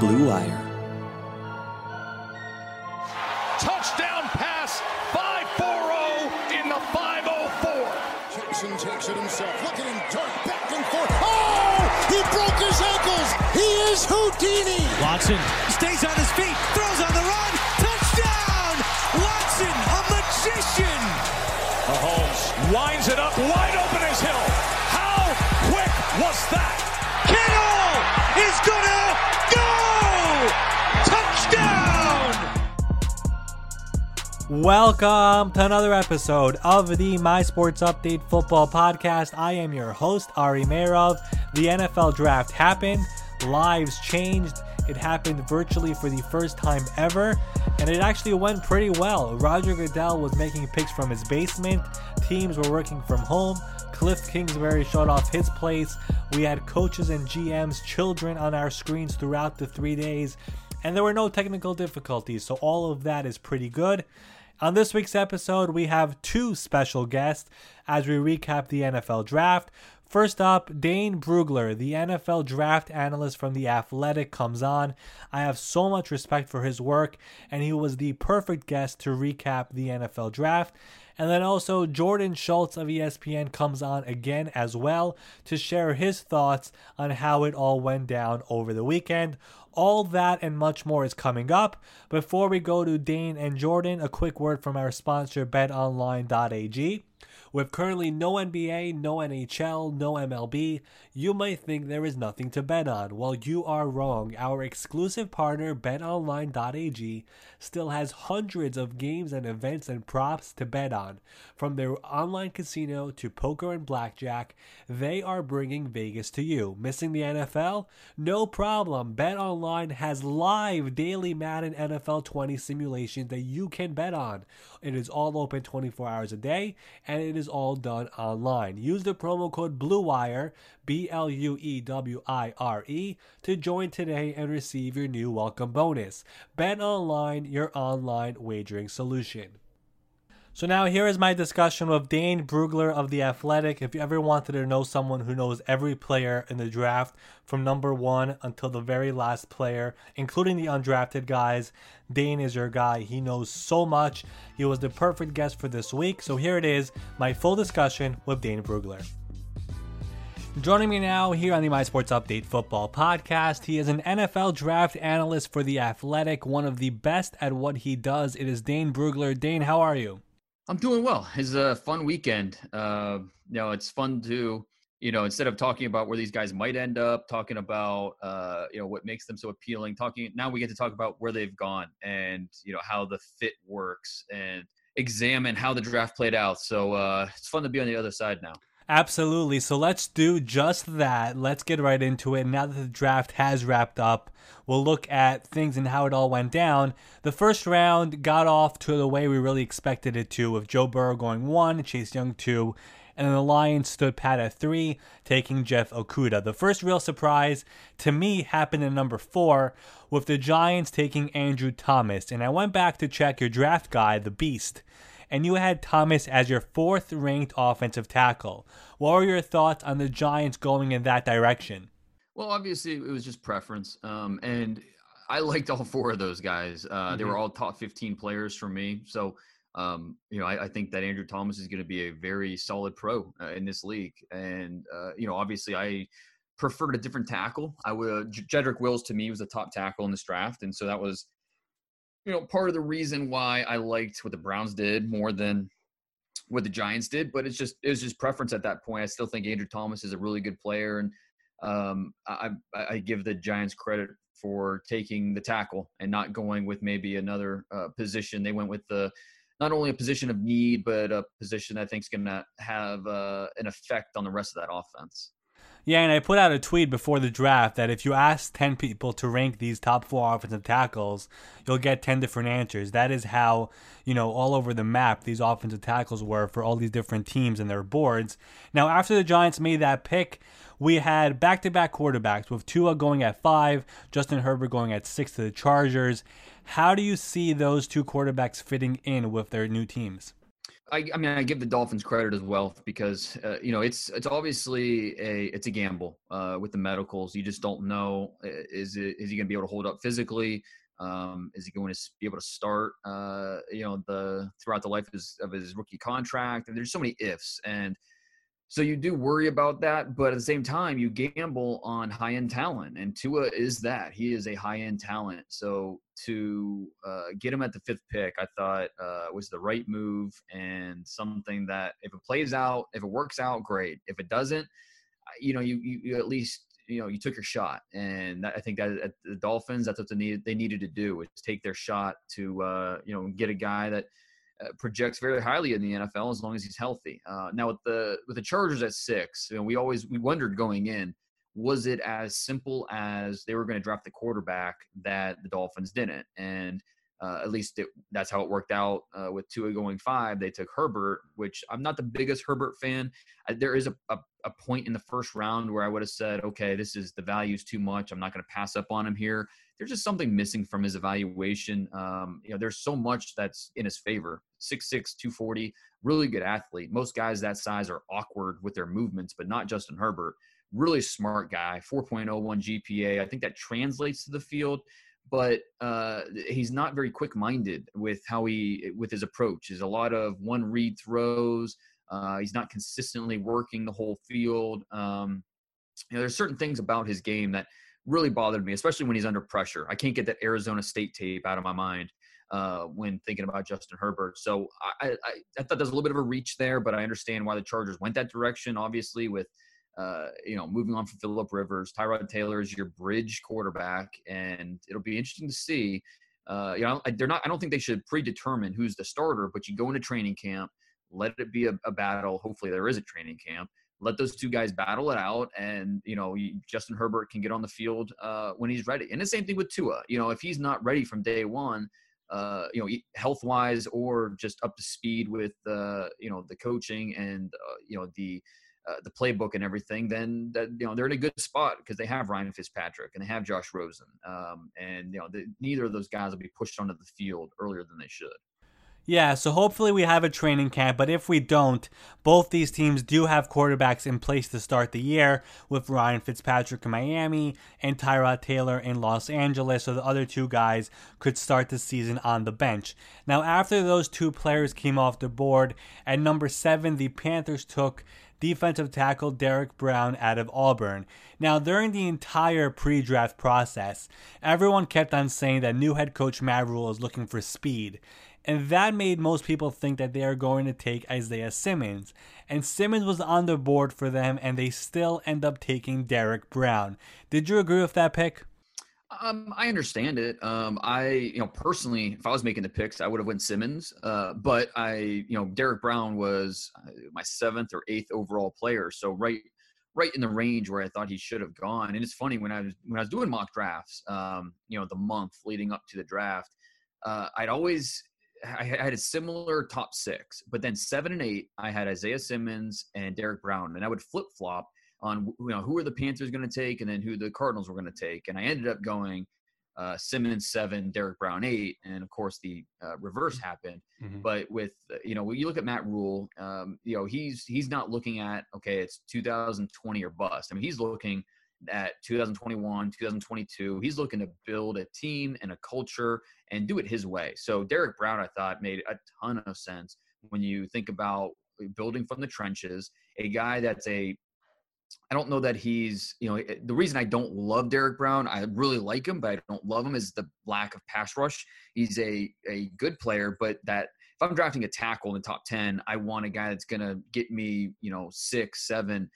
Blue Wire. Touchdown pass, 5-4-0 in the 504. Jackson takes it himself. Look at him dart back and forth. Oh! He broke his ankles. He is Houdini. Watson stays on his feet, Welcome to another episode of the My Sports Update Football Podcast. I am your host, Ari Meirov. The NFL draft happened, lives changed. It happened virtually for the first time ever, and it actually went pretty well. Roger Goodell was making picks from his basement, teams were working from home. Cliff Kingsbury showed off his place. We had coaches and GMs, children on our screens throughout the three days, and there were no technical difficulties, so all of that is pretty good. On this week's episode, we have two special guests as we recap the NFL draft. First up, Dane Brugler, the NFL draft analyst from The Athletic, comes on. I have so much respect for his work, and he was the perfect guest to recap the NFL draft. And then also, Jordan Schultz of ESPN comes on again as well to share his thoughts on how it all went down over the weekend. All that and much more is coming up. Before we go to Dane and Jordan, a quick word from our sponsor, betonline.ag. With currently no NBA, no NHL, no MLB, you might think there is nothing to bet on. Well, you are wrong. Our exclusive partner, betonline.ag, still has hundreds of games and events and props to bet on. From their online casino to poker and blackjack, they are bringing Vegas to you. Missing the NFL? No problem. BetOnline has live daily Madden NFL 20 simulations that you can bet on. It is all open 24 hours a day and it is all done online. Use the promo code BLUEWIRE, B L U E W I R E, to join today and receive your new welcome bonus. Bet online, your online wagering solution. So now here is my discussion with Dane Brugler of The Athletic. If you ever wanted to know someone who knows every player in the draft from number one until the very last player, including the undrafted guys, Dane is your guy. He knows so much. He was the perfect guest for this week. So here it is, my full discussion with Dane Brugler. Joining me now here on the My Sports Update Football Podcast, he is an NFL draft analyst for The Athletic, one of the best at what he does. It is Dane Brugler. Dane, how are you? I'm doing well. It's a fun weekend. Uh, you know, it's fun to, you know, instead of talking about where these guys might end up, talking about, uh, you know, what makes them so appealing. Talking now, we get to talk about where they've gone and you know how the fit works and examine how the draft played out. So uh, it's fun to be on the other side now. Absolutely. So let's do just that. Let's get right into it. Now that the draft has wrapped up, we'll look at things and how it all went down. The first round got off to the way we really expected it to, with Joe Burrow going one, Chase Young two, and then the Lions stood pat at three, taking Jeff Okudah. The first real surprise to me happened in number four, with the Giants taking Andrew Thomas. And I went back to check your draft guide, The Beast and you had Thomas as your fourth ranked offensive tackle. What were your thoughts on the Giants going in that direction? Well, obviously, it was just preference. Um, and I liked all four of those guys. Uh, mm-hmm. They were all top 15 players for me. So, um, you know, I, I, think that Andrew Thomas is going to be a very solid pro uh, in this league. And, uh, you know, obviously, I preferred a different tackle. I would, Jedrick Wills to me was the top tackle in this draft. And so that was you know, part of the reason why I liked what the Browns did more than what the Giants did, but it's just it was just preference at that point. I still think Andrew Thomas is a really good player, and um, I, I give the Giants credit for taking the tackle and not going with maybe another uh, position. They went with the not only a position of need, but a position I think is going to have uh, an effect on the rest of that offense. Yeah, and I put out a tweet before the draft that if you ask 10 people to rank these top four offensive tackles, you'll get 10 different answers. That is how, you know, all over the map these offensive tackles were for all these different teams and their boards. Now, after the Giants made that pick, we had back to back quarterbacks with Tua going at five, Justin Herbert going at six to the Chargers. How do you see those two quarterbacks fitting in with their new teams? I, I, mean, I give the Dolphins credit as well because uh, you know it's it's obviously a it's a gamble uh, with the medicals. You just don't know is it is he going to be able to hold up physically? Um, is he going to be able to start? Uh, you know, the throughout the life of his, of his rookie contract. And there's so many ifs, and so you do worry about that, but at the same time, you gamble on high end talent, and Tua is that. He is a high end talent. So to uh, get him at the fifth pick, I thought uh, was the right move and something that if it plays out, if it works out, great. If it doesn't, you know, you, you, you at least you know you took your shot, and that, I think that at the Dolphins, that's what they needed they needed to do was take their shot to uh, you know get a guy that projects very highly in the NFL as long as he's healthy. Uh, now with the with the Chargers at six, you know, we always we wondered going in, was it as simple as they were going to draft the quarterback that the Dolphins didn't, and uh, at least it, that's how it worked out uh, with Tua going five. They took Herbert, which I'm not the biggest Herbert fan. Uh, there is a, a, a, point in the first round where I would have said, okay, this is the value's too much. I'm not going to pass up on him here. There's just something missing from his evaluation. Um, you know, there's so much that's in his favor. 6'6", 240, really good athlete. Most guys that size are awkward with their movements, but not Justin Herbert. Really smart guy, 4.01 GPA. I think that translates to the field but uh, he's not very quick-minded with how he with his approach. There's a lot of one read throws. Uh, he's not consistently working the whole field. Um, you know, there's certain things about his game that really bothered me, especially when he's under pressure. I can't get that Arizona State tape out of my mind uh, when thinking about Justin Herbert. So I, I, I thought there's a little bit of a reach there, but I understand why the Chargers went that direction. Obviously, with uh, you know, moving on from Philip Rivers, Tyrod Taylor is your bridge quarterback, and it'll be interesting to see. Uh, you know, they're not. I don't think they should predetermine who's the starter, but you go into training camp, let it be a, a battle. Hopefully, there is a training camp. Let those two guys battle it out, and you know, Justin Herbert can get on the field uh, when he's ready. And the same thing with Tua. You know, if he's not ready from day one, uh, you know, health wise or just up to speed with, uh, you know, the coaching and, uh, you know, the uh, the playbook and everything, then that, you know they're in a good spot because they have Ryan Fitzpatrick and they have Josh Rosen, um, and you know the, neither of those guys will be pushed onto the field earlier than they should. Yeah, so hopefully we have a training camp, but if we don't, both these teams do have quarterbacks in place to start the year with Ryan Fitzpatrick in Miami and Tyrod Taylor in Los Angeles, so the other two guys could start the season on the bench. Now, after those two players came off the board, at number seven, the Panthers took defensive tackle Derrick Brown out of Auburn. Now, during the entire pre draft process, everyone kept on saying that new head coach Matt Rhule is looking for speed. And that made most people think that they are going to take Isaiah Simmons. And Simmons was on the board for them, and they still end up taking Derrick Brown. Did you agree with that pick? Um, I understand it. Um, I, you know, personally, if I was making the picks, I would have went Simmons. Uh, but I, you know, Derrick Brown was uh, my seventh or eighth overall player, so right, right in the range where I thought he should have gone. And it's funny when I was when I was doing mock drafts, um, you know, the month leading up to the draft, uh, I'd always I had a similar top six, but then seven and eight, I had Isaiah Simmons and Derrick Brown, and I would flip flop on you know who are the Panthers going to take and then who the Cardinals were going to take, and I ended up going uh, Simmons seven, Derek Brown eight, and of course the uh, reverse mm-hmm. happened. Mm-hmm. But with you know when you look at Matt Rhule, um, you know he's he's not looking at okay it's 2020 or bust. I mean he's looking at 2021, 2022. He's looking to build a team and a culture and do it his way. So Derrick Brown, I thought, made a ton of sense when you think about building from the trenches. A guy that's a I don't know that he's, you know, eh, the reason I don't love Derrick Brown, I really like him, but I don't love him is the lack of pass rush. He's a a good player, but that if I'm drafting a tackle in the top 10, I want a guy that's going to get me, you know, six, seven,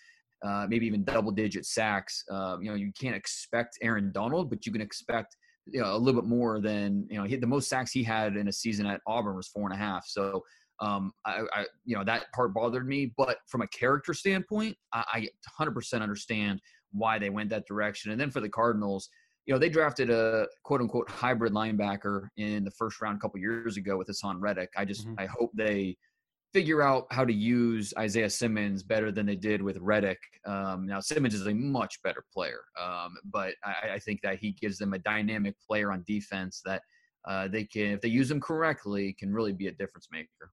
uh, maybe even double digit sacks. Uh, you know, you can't expect Aaron Donald, but you can expect you know, a little bit more than, you know, he, the most sacks he had in a season at Auburn was four and a half. So um, I, I, you know, that part bothered me. But from a character standpoint, I, I 100% understand why they went that direction. And then for the Cardinals, you know, they drafted a quote unquote hybrid linebacker in the first round a couple years ago with Haason Reddick. I just, mm-hmm. I hope they figure out how to use Isaiah Simmons better than they did with Reddick. Um, now Simmons is a much better player, um, but I, I, think that he gives them a dynamic player on defense that uh, they can, if they use him correctly, can really be a difference maker.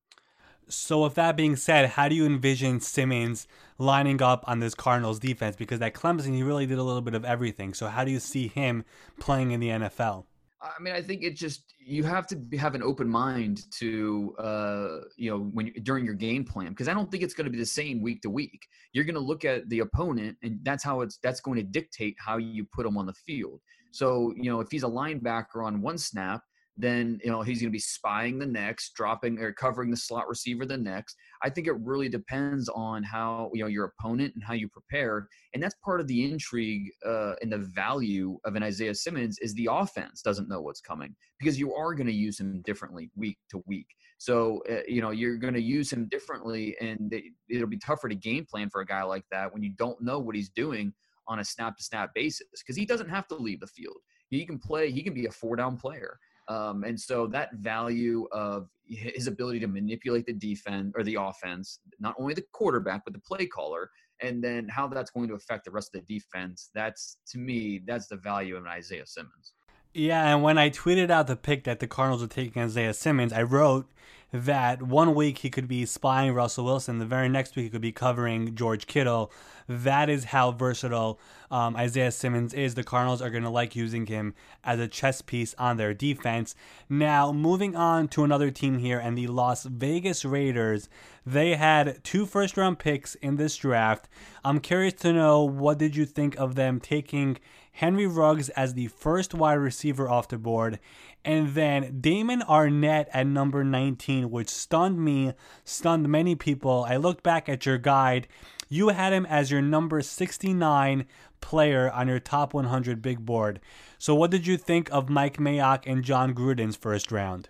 So, with that being said, how do you envision Simmons lining up on this Cardinals defense? Because at Clemson, he really did a little bit of everything. So, how do you see him playing in the NFL? I mean, I think it just you have to have an open mind to uh, you know when you, during your game plan because I don't think it's going to be the same week to week. You're going to look at the opponent, and that's how it's that's going to dictate how you put them on the field. So you know if he's a linebacker on one snap, then you know he's going to be spying the next, dropping or covering the slot receiver the next. I think it really depends on how you know your opponent and how you prepare, and that's part of the intrigue uh, and the value of an Isaiah Simmons is the offense doesn't know what's coming because you are going to use him differently week to week. So uh, you know you're going to use him differently, and it'll be tougher to game plan for a guy like that when you don't know what he's doing on a snap to snap basis because he doesn't have to leave the field. He can play. He can be a four down player. Um, and so that value of his ability to manipulate the defense or the offense, not only the quarterback, but the play caller, and then how that's going to affect the rest of the defense, that's to me, that's the value of an Isaiah Simmons. Yeah, and when I tweeted out the pick that the Cardinals were taking Isaiah Simmons, I wrote that one week he could be spying Russell Wilson, the very next week he could be covering George Kittle. That is how versatile um, Isaiah Simmons is. The Cardinals are going to like using him as a chess piece on their defense. Now, moving on to another team here, and the Las Vegas Raiders. They had two first round picks in this draft. I'm curious to know what did you think of them taking Henry Ruggs as the first wide receiver off the board and then Damon Arnette at number 19, which stunned me, stunned many people. I looked back at your guide. You had him as your number 69 player on your top 100 big board. So, what did you think of Mike Mayock and Jon Gruden's first round?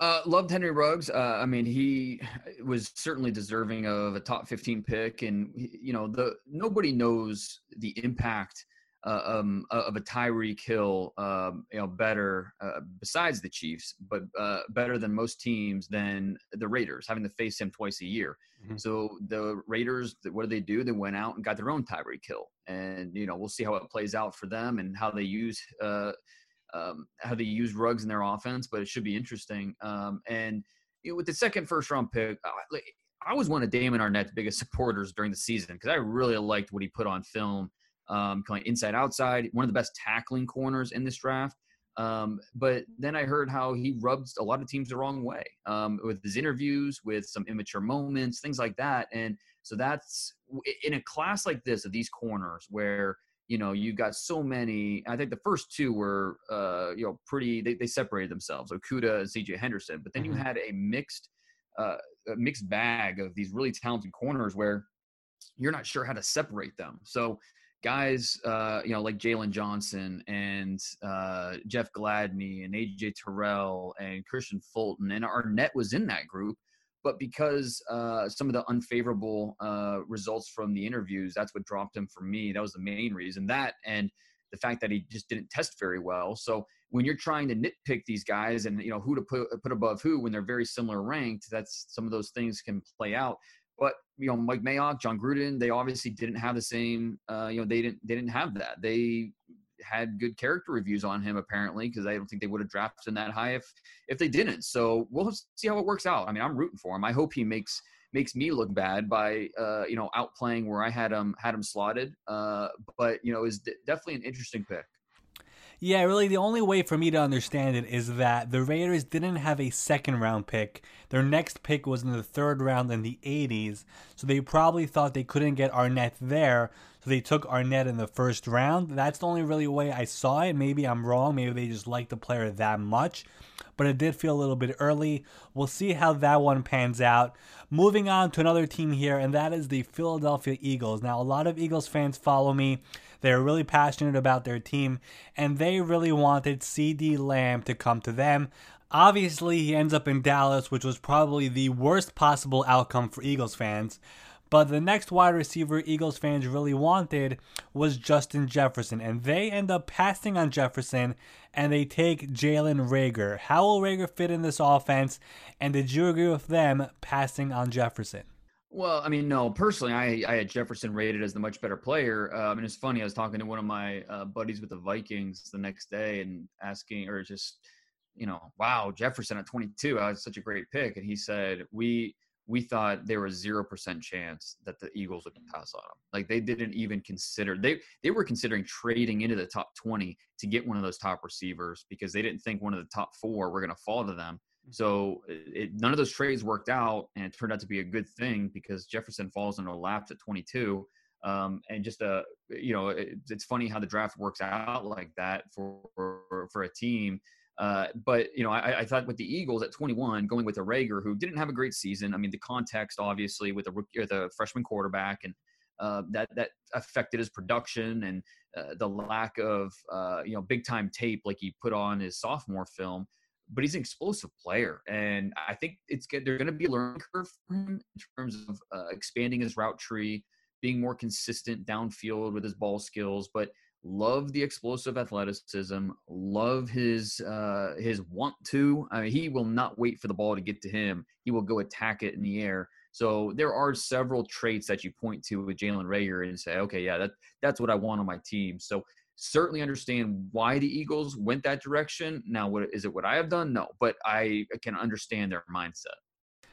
Uh, loved Henry Ruggs. Uh, I mean, he was certainly deserving of a top 15 pick, and you know, the nobody knows the impact uh, um, of a Tyreek Hill, um, you know, better uh, besides the Chiefs, but uh, better than most teams than the Raiders, having to face him twice a year. Mm-hmm. So the Raiders, what did they do? They went out and got their own Tyreek Hill, and you know, we'll see how it plays out for them and how they use uh, um, how they use Ruggs in their offense. But it should be interesting. Um, and you know, with the second first round pick, I was one of Damon Arnette's biggest supporters during the season because I really liked what he put on film um, kind of inside outside, one of the best tackling corners in this draft. Um, but then I heard how he rubs a lot of teams the wrong way um, with his interviews, with some immature moments, things like that. And so that's in a class like this of these corners where you know you've got so many. I think the first two were uh, you know pretty. They, they separated themselves, Okudah and C.J. Henderson. But then mm-hmm. you had a mixed uh, a mixed bag of these really talented corners where you're not sure how to separate them. So guys, uh, you know, like Jaylon Johnson and uh, Jeff Gladney and AJ Terrell and Kristian Fulton and Arnette was in that group. But because uh, some of the unfavorable uh, results from the interviews, that's what dropped him for me. That was the main reason. That and the fact that he just didn't test very well. So when you're trying to nitpick these guys and you know who to put put above who when they're very similar ranked, that's some of those things can play out. But you know, Mike Mayock, Jon Gruden, they obviously didn't have the same. Uh, you know, they didn't they didn't have that. They had good character reviews on him apparently because I don't think they would have drafted him that high if if they didn't. So we'll see how it works out. I mean, I'm rooting for him. I hope he makes makes me look bad by uh, you know outplaying where I had him had him slotted. Uh, but you know, is definitely an interesting pick. Yeah, really, the only way for me to understand it is that the Raiders didn't have a second round pick. Their next pick was in the third round in the 80s, so they probably thought they couldn't get Arnette there, so they took Arnette in the first round. That's the only really way I saw it. Maybe I'm wrong. Maybe they just liked the player that much, but it did feel a little bit early. We'll see how that one pans out. Moving on to another team here, and that is the Philadelphia Eagles. Now, a lot of Eagles fans follow me they're really passionate about their team, and they really wanted CeeDee Lamb to come to them. Obviously, he ends up in Dallas, which was probably the worst possible outcome for Eagles fans. But the next wide receiver Eagles fans really wanted was Justin Jefferson, and they end up passing on Jefferson and they take Jalen Reagor. How will Reagor fit in this offense? And did you agree with them passing on Jefferson? Well, I mean, no. Personally, I, I had Jefferson rated as the much better player. Um, and it's funny. I was talking to one of my uh, buddies with the Vikings the next day and asking, or just you know, wow, Jefferson at 22, that was such a great pick. And he said, we we thought there was zero percent chance that the Eagles would pass on him. Like they didn't even consider they they were considering trading into the top 20 to get one of those top receivers because they didn't think one of the top four were going to fall to them. So it, none of those trades worked out, and it turned out to be a good thing because Jefferson falls into a laps at 22. Um, and just a you know it, it's funny how the draft works out like that for for, for a team uh, but you know, I, I, thought with the Eagles at 21, going with a Reagor who didn't have a great season. I mean, the context obviously with rookie, with a freshman quarterback, and uh, that that affected his production and uh, the lack of uh, you know big time tape like he put on his sophomore film. But he's an explosive player, and I think it's good. There's going to be a learning curve for him in terms of uh, expanding his route tree, being more consistent downfield with his ball skills. But love the explosive athleticism love his uh his want to I mean, he will not wait for the ball to get to him. He will go attack it in the air. So there are several traits that you point to with Jalen Reagor and say okay yeah that that's what I want on my team. So certainly understand why the Eagles went that direction. Now what is it what I have done? No but I can understand their mindset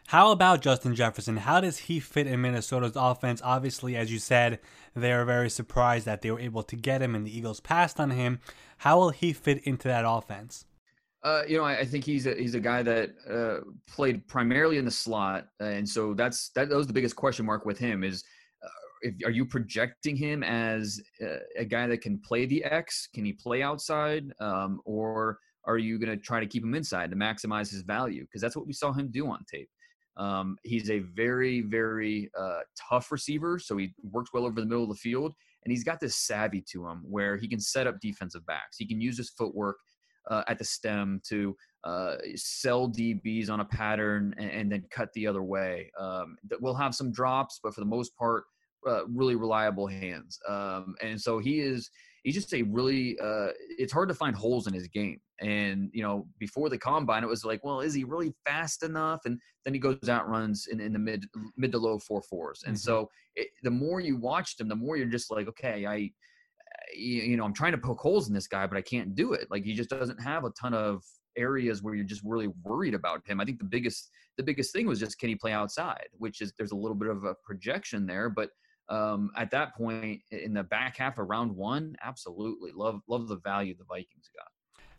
how about Justin Jefferson? How does he fit in Minnesota's offense? Obviously, as you said, they are very surprised that they were able to get him and the Eagles passed on him. How will he fit into that offense? Uh, you know, I, I, think he's a, he's a guy that uh, played primarily in the slot, and so that's that, that was the biggest question mark with him is. Uh, if, are you projecting him as uh, a guy that can play the X? Can he play outside, um, or are you going to try to keep him inside to maximize his value? Because that's what we saw him do on tape. Um, he's a very, very uh, tough receiver, so he works well over the middle of the field, and he's got this savvy to him where he can set up defensive backs. He can use his footwork uh, at the stem to uh, sell DBs on a pattern and, and then cut the other way. Um, we'll have some drops, but for the most part, uh, really reliable hands. Um, and so he is he's just a really uh, it's hard to find holes in his game. And you know before the combine it was like well is he really fast enough? And then he goes out runs in, in the mid mid to low four fours. And mm-hmm. so it, the more you watched him the more you're just like okay i you know i'm trying to poke holes in this guy but i can't do it. Like he just doesn't have a ton of areas where you're just really worried about him. I think the biggest the biggest thing was just can he play outside which is there's a little bit of a projection there but um, at that point in the back half of round one, absolutely love love the value the Vikings got.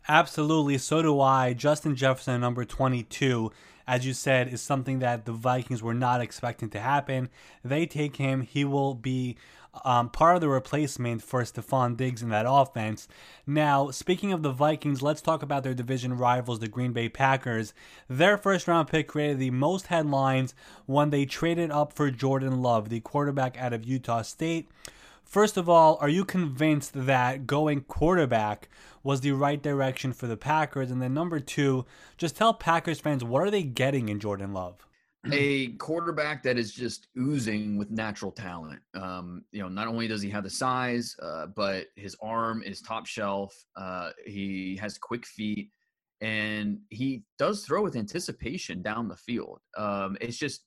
Absolutely, so do I. Justin Jefferson, number 22, as you said, is something that the Vikings were not expecting to happen. They take him, he will be um, part of the replacement for Stefon Diggs in that offense. Now, speaking of the Vikings, let's talk about their division rivals, the Green Bay Packers. Their first round pick created the most headlines when they traded up for Jordan Love, the quarterback out of Utah State. First of all, are you convinced that going quarterback was the right direction for the Packers? And then number two, just tell Packers fans what are they getting in Jordan Love? a quarterback that is just oozing with natural talent. Um, you know, not only does he have the size, uh, but his arm is top shelf. Uh, he has quick feet, and he does throw with anticipation down the field. Um, it's just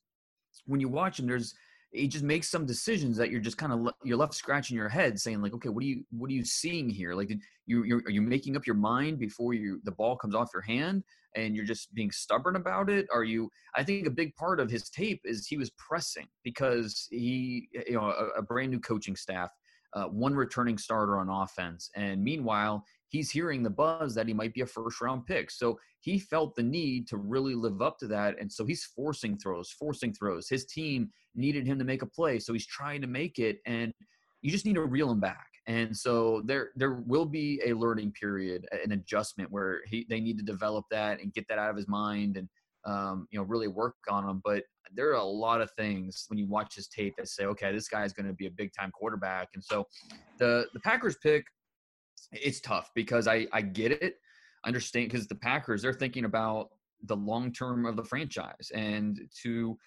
when you watch him, there's he just makes some decisions that you're just kind of le- you're left scratching your head, saying like, okay, what are you what are you seeing here? Like, did you you're, are you making up your mind before you the ball comes off your hand, and you're just being stubborn about it? Are you? I think a big part of his tape is he was pressing because he you know a, a brand new coaching staff, uh, one returning starter on offense, and meanwhile he's hearing the buzz that he might be a first round pick. So he felt the need to really live up to that. And so he's forcing throws, forcing throws. His team needed him to make a play. So he's trying to make it. And you just need to reel him back. And so there there will be a learning period, an adjustment where he they need to develop that and get that out of his mind and um, you know really work on him. But there are a lot of things when you watch his tape that say, okay, this guy is going to be a big time quarterback. And so the the Packers pick it's tough because I I get it, understand because the Packers they're thinking about the long term of the franchise and to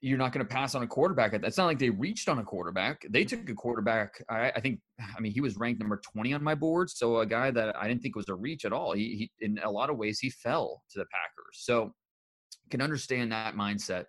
you're not going to pass on a quarterback. It's not like they reached on a quarterback. They took a quarterback. I, I, think. I mean, he was ranked number 20 on my board, so a guy that I didn't think was a reach at all. He, he in a lot of ways, he fell to the Packers. So, can understand that mindset.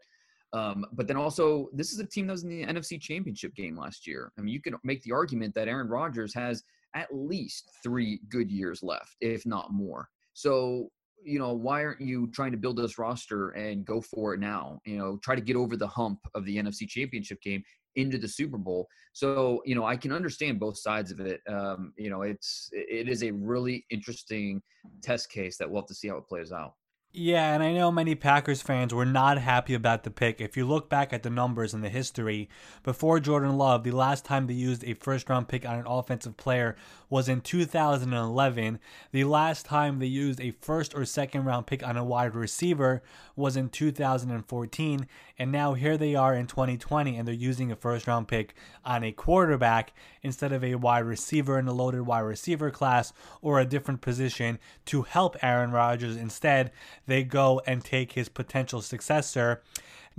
Um, but then also, this is a team that was in the NFC Championship game last year. I mean, you can make the argument that Aaron Rodgers has at least three good years left, if not more. So you know, why aren't you trying to build this roster and go for it now? You know, try to get over the hump of the NFC Championship game into the Super Bowl. So, you know, I can understand both sides of it. Um, you know, it's it is a really interesting test case that we'll have to see how it plays out. Yeah, and I know many Packers fans were not happy about the pick. If you look back at the numbers and the history, before Jordan Love, the last time they used a first round pick on an offensive player was in 2011. The last time they used a first or second round pick on a wide receiver was in 2014. And now here they are in 2020 and they're using a first round pick on a quarterback instead of a wide receiver in a loaded wide receiver class or a different position to help Aaron Rodgers. Instead, they go and take his potential successor.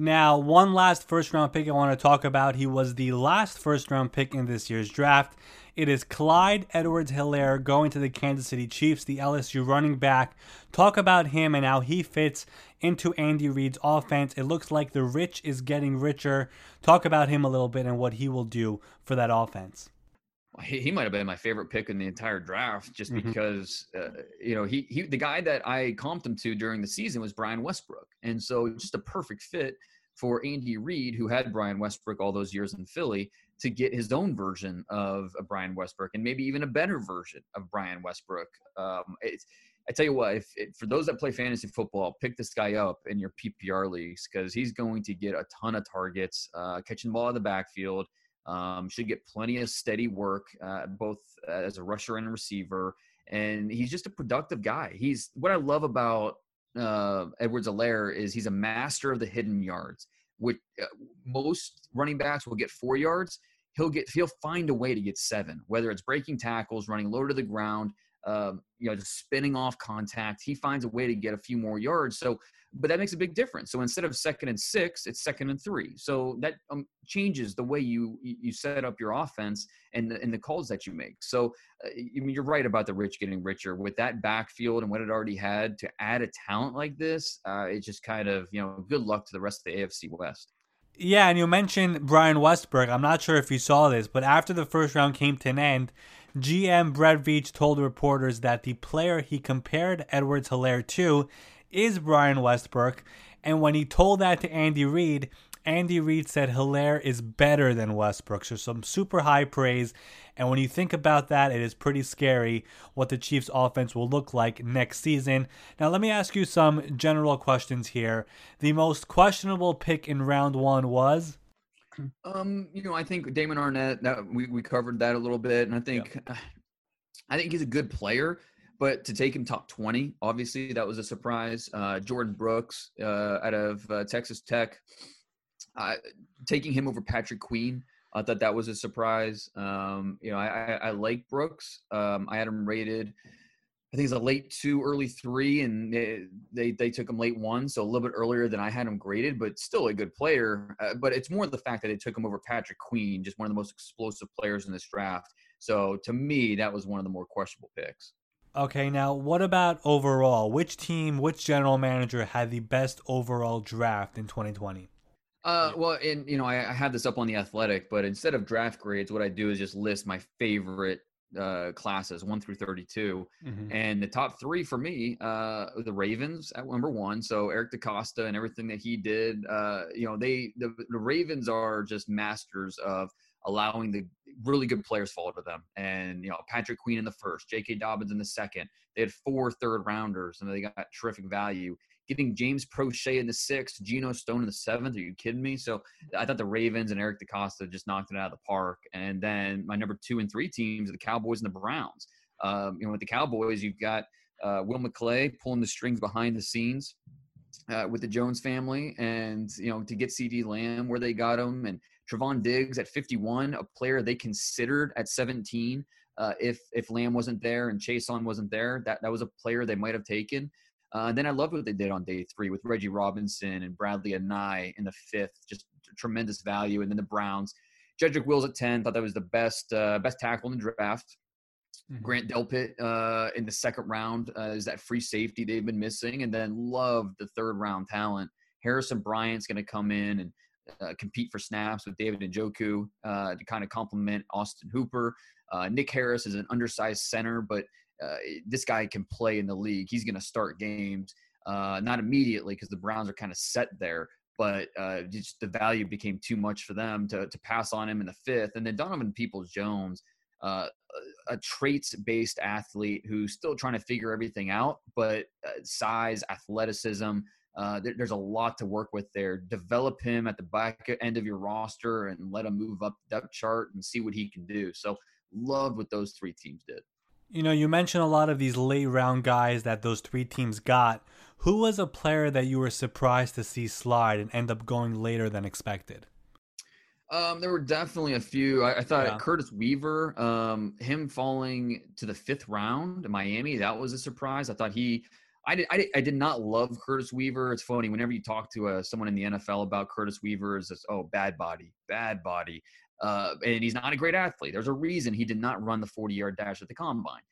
Now, one last first round pick I want to talk about. He was the last first round pick in this year's draft. It is Clyde Edwards Helaire going to the Kansas City Chiefs, the LSU running back. Talk about him and how he fits into Andy Reid's offense. It looks like the rich is getting richer. Talk about him a little bit and what he will do for that offense he, he might have been my favorite pick in the entire draft just mm-hmm. because uh, you know he he the guy that I comped him to during the season was Brian Westbrook, and so just a perfect fit for Andy Reid, who had Brian Westbrook all those years in Philly, to get his own version of, Brian Westbrook and maybe even a better version of Brian Westbrook. Um, I tell you what, if, if, for those that play fantasy football, pick this guy up in your PPR leagues because he's going to get a ton of targets, uh, catching the ball in the backfield. Um, should get plenty of steady work, uh, both as a rusher and a receiver. And he's just a productive guy. He's what I love about uh, Edwards Helaire is he's a master of the hidden yards. Which uh, most running backs will get four yards. He'll get he'll find a way to get seven, whether it's breaking tackles, running low to the ground, um, you know, just spinning off contact. He finds a way to get a few more yards. So but that makes a big difference. So instead of second and six, it's second and three. So that um, changes the way you you set up your offense and the, and the calls that you make. So uh, I mean, you're right about the rich getting richer with that backfield and what it already had to add a talent like this. Uh, it's just kind of you know good luck to the rest of the AFC West. Yeah, and you mentioned Brian Westbrook. I'm not sure if you saw this, but after the first round came to an end, GM Brett Veach told reporters that the player he compared Edwards Helaire to is Brian Westbrook. And when he told that to Andy Reid, Andy Reid said Helaire is better than Westbrook. So some super high praise. And when you think about that, it is pretty scary what the Chiefs offense will look like next season. Now let me ask you some general questions here. The most questionable pick in round one was um, you know, I think Damon Arnette, that we, we covered that a little bit. And I think yeah. I think he's a good player. But to take him top 20, obviously that was a surprise. Uh, Jordyn Brooks uh, out of uh, Texas Tech, uh, taking him over Patrick Queen, I thought that was a surprise. Um, you know, I, I, I like Brooks. Um, I had him rated, I think it's a late two, early three, and they, they, they took him late one, so a little bit earlier than I had him graded, but still a good player. Uh, but it's more the fact that they took him over Patrick Queen, just one of the most explosive players in this draft. So to me, that was one of the more questionable picks. Okay, now what about overall? Which team, which general manager had the best overall draft in 2020? Uh, well, and you know, I, I have this up on the Athletic, but instead of draft grades, what I do is just list my favorite uh, classes, one through 32, mm-hmm. and the top three for me, uh, the Ravens at number one. So Eric DeCosta and everything that he did, uh, you know, they the, the Ravens are just masters of allowing the really good players fall to them. And you know, Patrick Queen in the first, J.K. Dobbins in the second. They had four third rounders, and they got terrific value. Getting James Proche in the sixth, Geno Stone in the seventh. Are you kidding me? So I thought the Ravens and Eric DeCosta just knocked it out of the park. And then my number two and three teams are the Cowboys and the Browns. Um, you know, with the Cowboys, you've got uh, Will McClay pulling the strings behind the scenes. Uh, with the Jones family, and you know to get CeeDee Lamb where they got him, and Trevon Diggs at 51, a player they considered at 17. Uh, if if Lamb wasn't there and Chase on wasn't there, that that was a player they might have taken. Uh, and then I loved what they did on day three with Reggie Robinson and Bradlee Anae in the fifth, just tremendous value. And then the Browns, Jedrick Wills at 10, thought that was the best uh, best tackle in the draft. Mm-hmm. Grant Delpit uh, in the second round uh, is that free safety they've been missing, and then loved the third round talent. Harrison Bryant's going to come in and uh, compete for snaps with David Njoku uh, to kind of complement Austin Hooper. Uh, Nick Harris is an undersized center, but uh, this guy can play in the league. He's going to start games, uh, not immediately because the Browns are kind of set there, but uh, just the value became too much for them to, to pass on him in the fifth. And then Donovan Peoples Jones, uh, a traits based athlete who's still trying to figure everything out, but uh, size, athleticism, uh, there, there's a lot to work with there. Develop him at the back end of your roster and let him move up depth chart and see what he can do. So, love what those three teams did. You know, you mentioned a lot of these late round guys that those three teams got. Who was a player that you were surprised to see slide and end up going later than expected? Um, there were definitely a few. I, I thought yeah. Curtis Weaver, um, him falling to the fifth round in Miami, that was a surprise. I thought he, I did, I did, I did not love Curtis Weaver. It's funny whenever you talk to uh, someone in the NFL about Curtis Weaver, is this oh bad body, bad body, uh, and he's not a great athlete. There's a reason he did not run the 40 yard dash at the combine.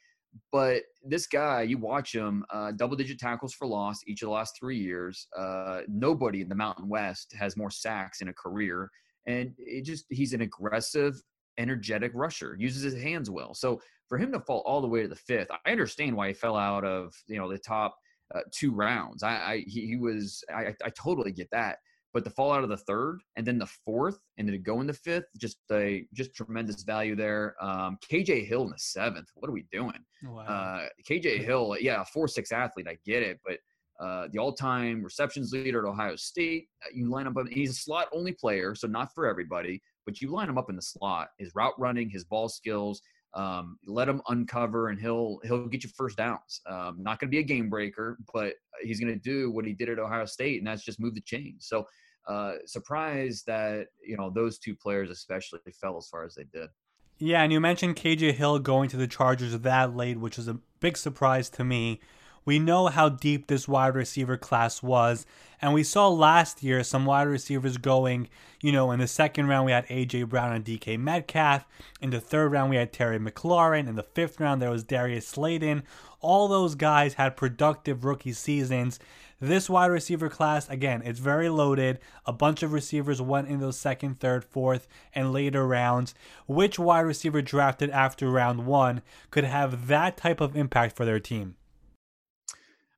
But this guy, you watch him, uh, double digit tackles for loss each of the last three years. Uh, nobody in the Mountain West has more sacks in a career and it just he's an aggressive, energetic rusher, uses his hands well. So for him to fall all the way to the fifth, I understand why he fell out of you know the top uh, two rounds. I, I he, he, was I, I totally get that. But the fall out of the third and then the fourth and then to go in the fifth, just a just tremendous value there. Um, KJ Hill in the seventh. What are we doing? Wow. Uh, KJ Hill, yeah, four six athlete. I get it, but uh, the all-time receptions leader at Ohio State. Uh, you line him up. He's a slot-only player, so not for everybody. But you line him up in the slot. His route running, his ball skills. Um, let him uncover, and he'll he'll get you first downs. Um, not going to be a game breaker, but he's going to do what he did at Ohio State, and that's just move the chains. So, uh, surprised that you know those two players especially fell as far as they did. Yeah, and you mentioned KJ Hill going to the Chargers that late, which is a big surprise to me. We know how deep this wide receiver class was. And we saw last year some wide receivers going, you know, in the second round we had A.J. Brown and DK Metcalf. In the third round we had Terry McLaurin. In the fifth round there was Darius Slayton. All those guys had productive rookie seasons. This wide receiver class, again, it's very loaded. A bunch of receivers went in those second, third, fourth, and later rounds. Which wide receiver drafted after round one could have that type of impact for their team?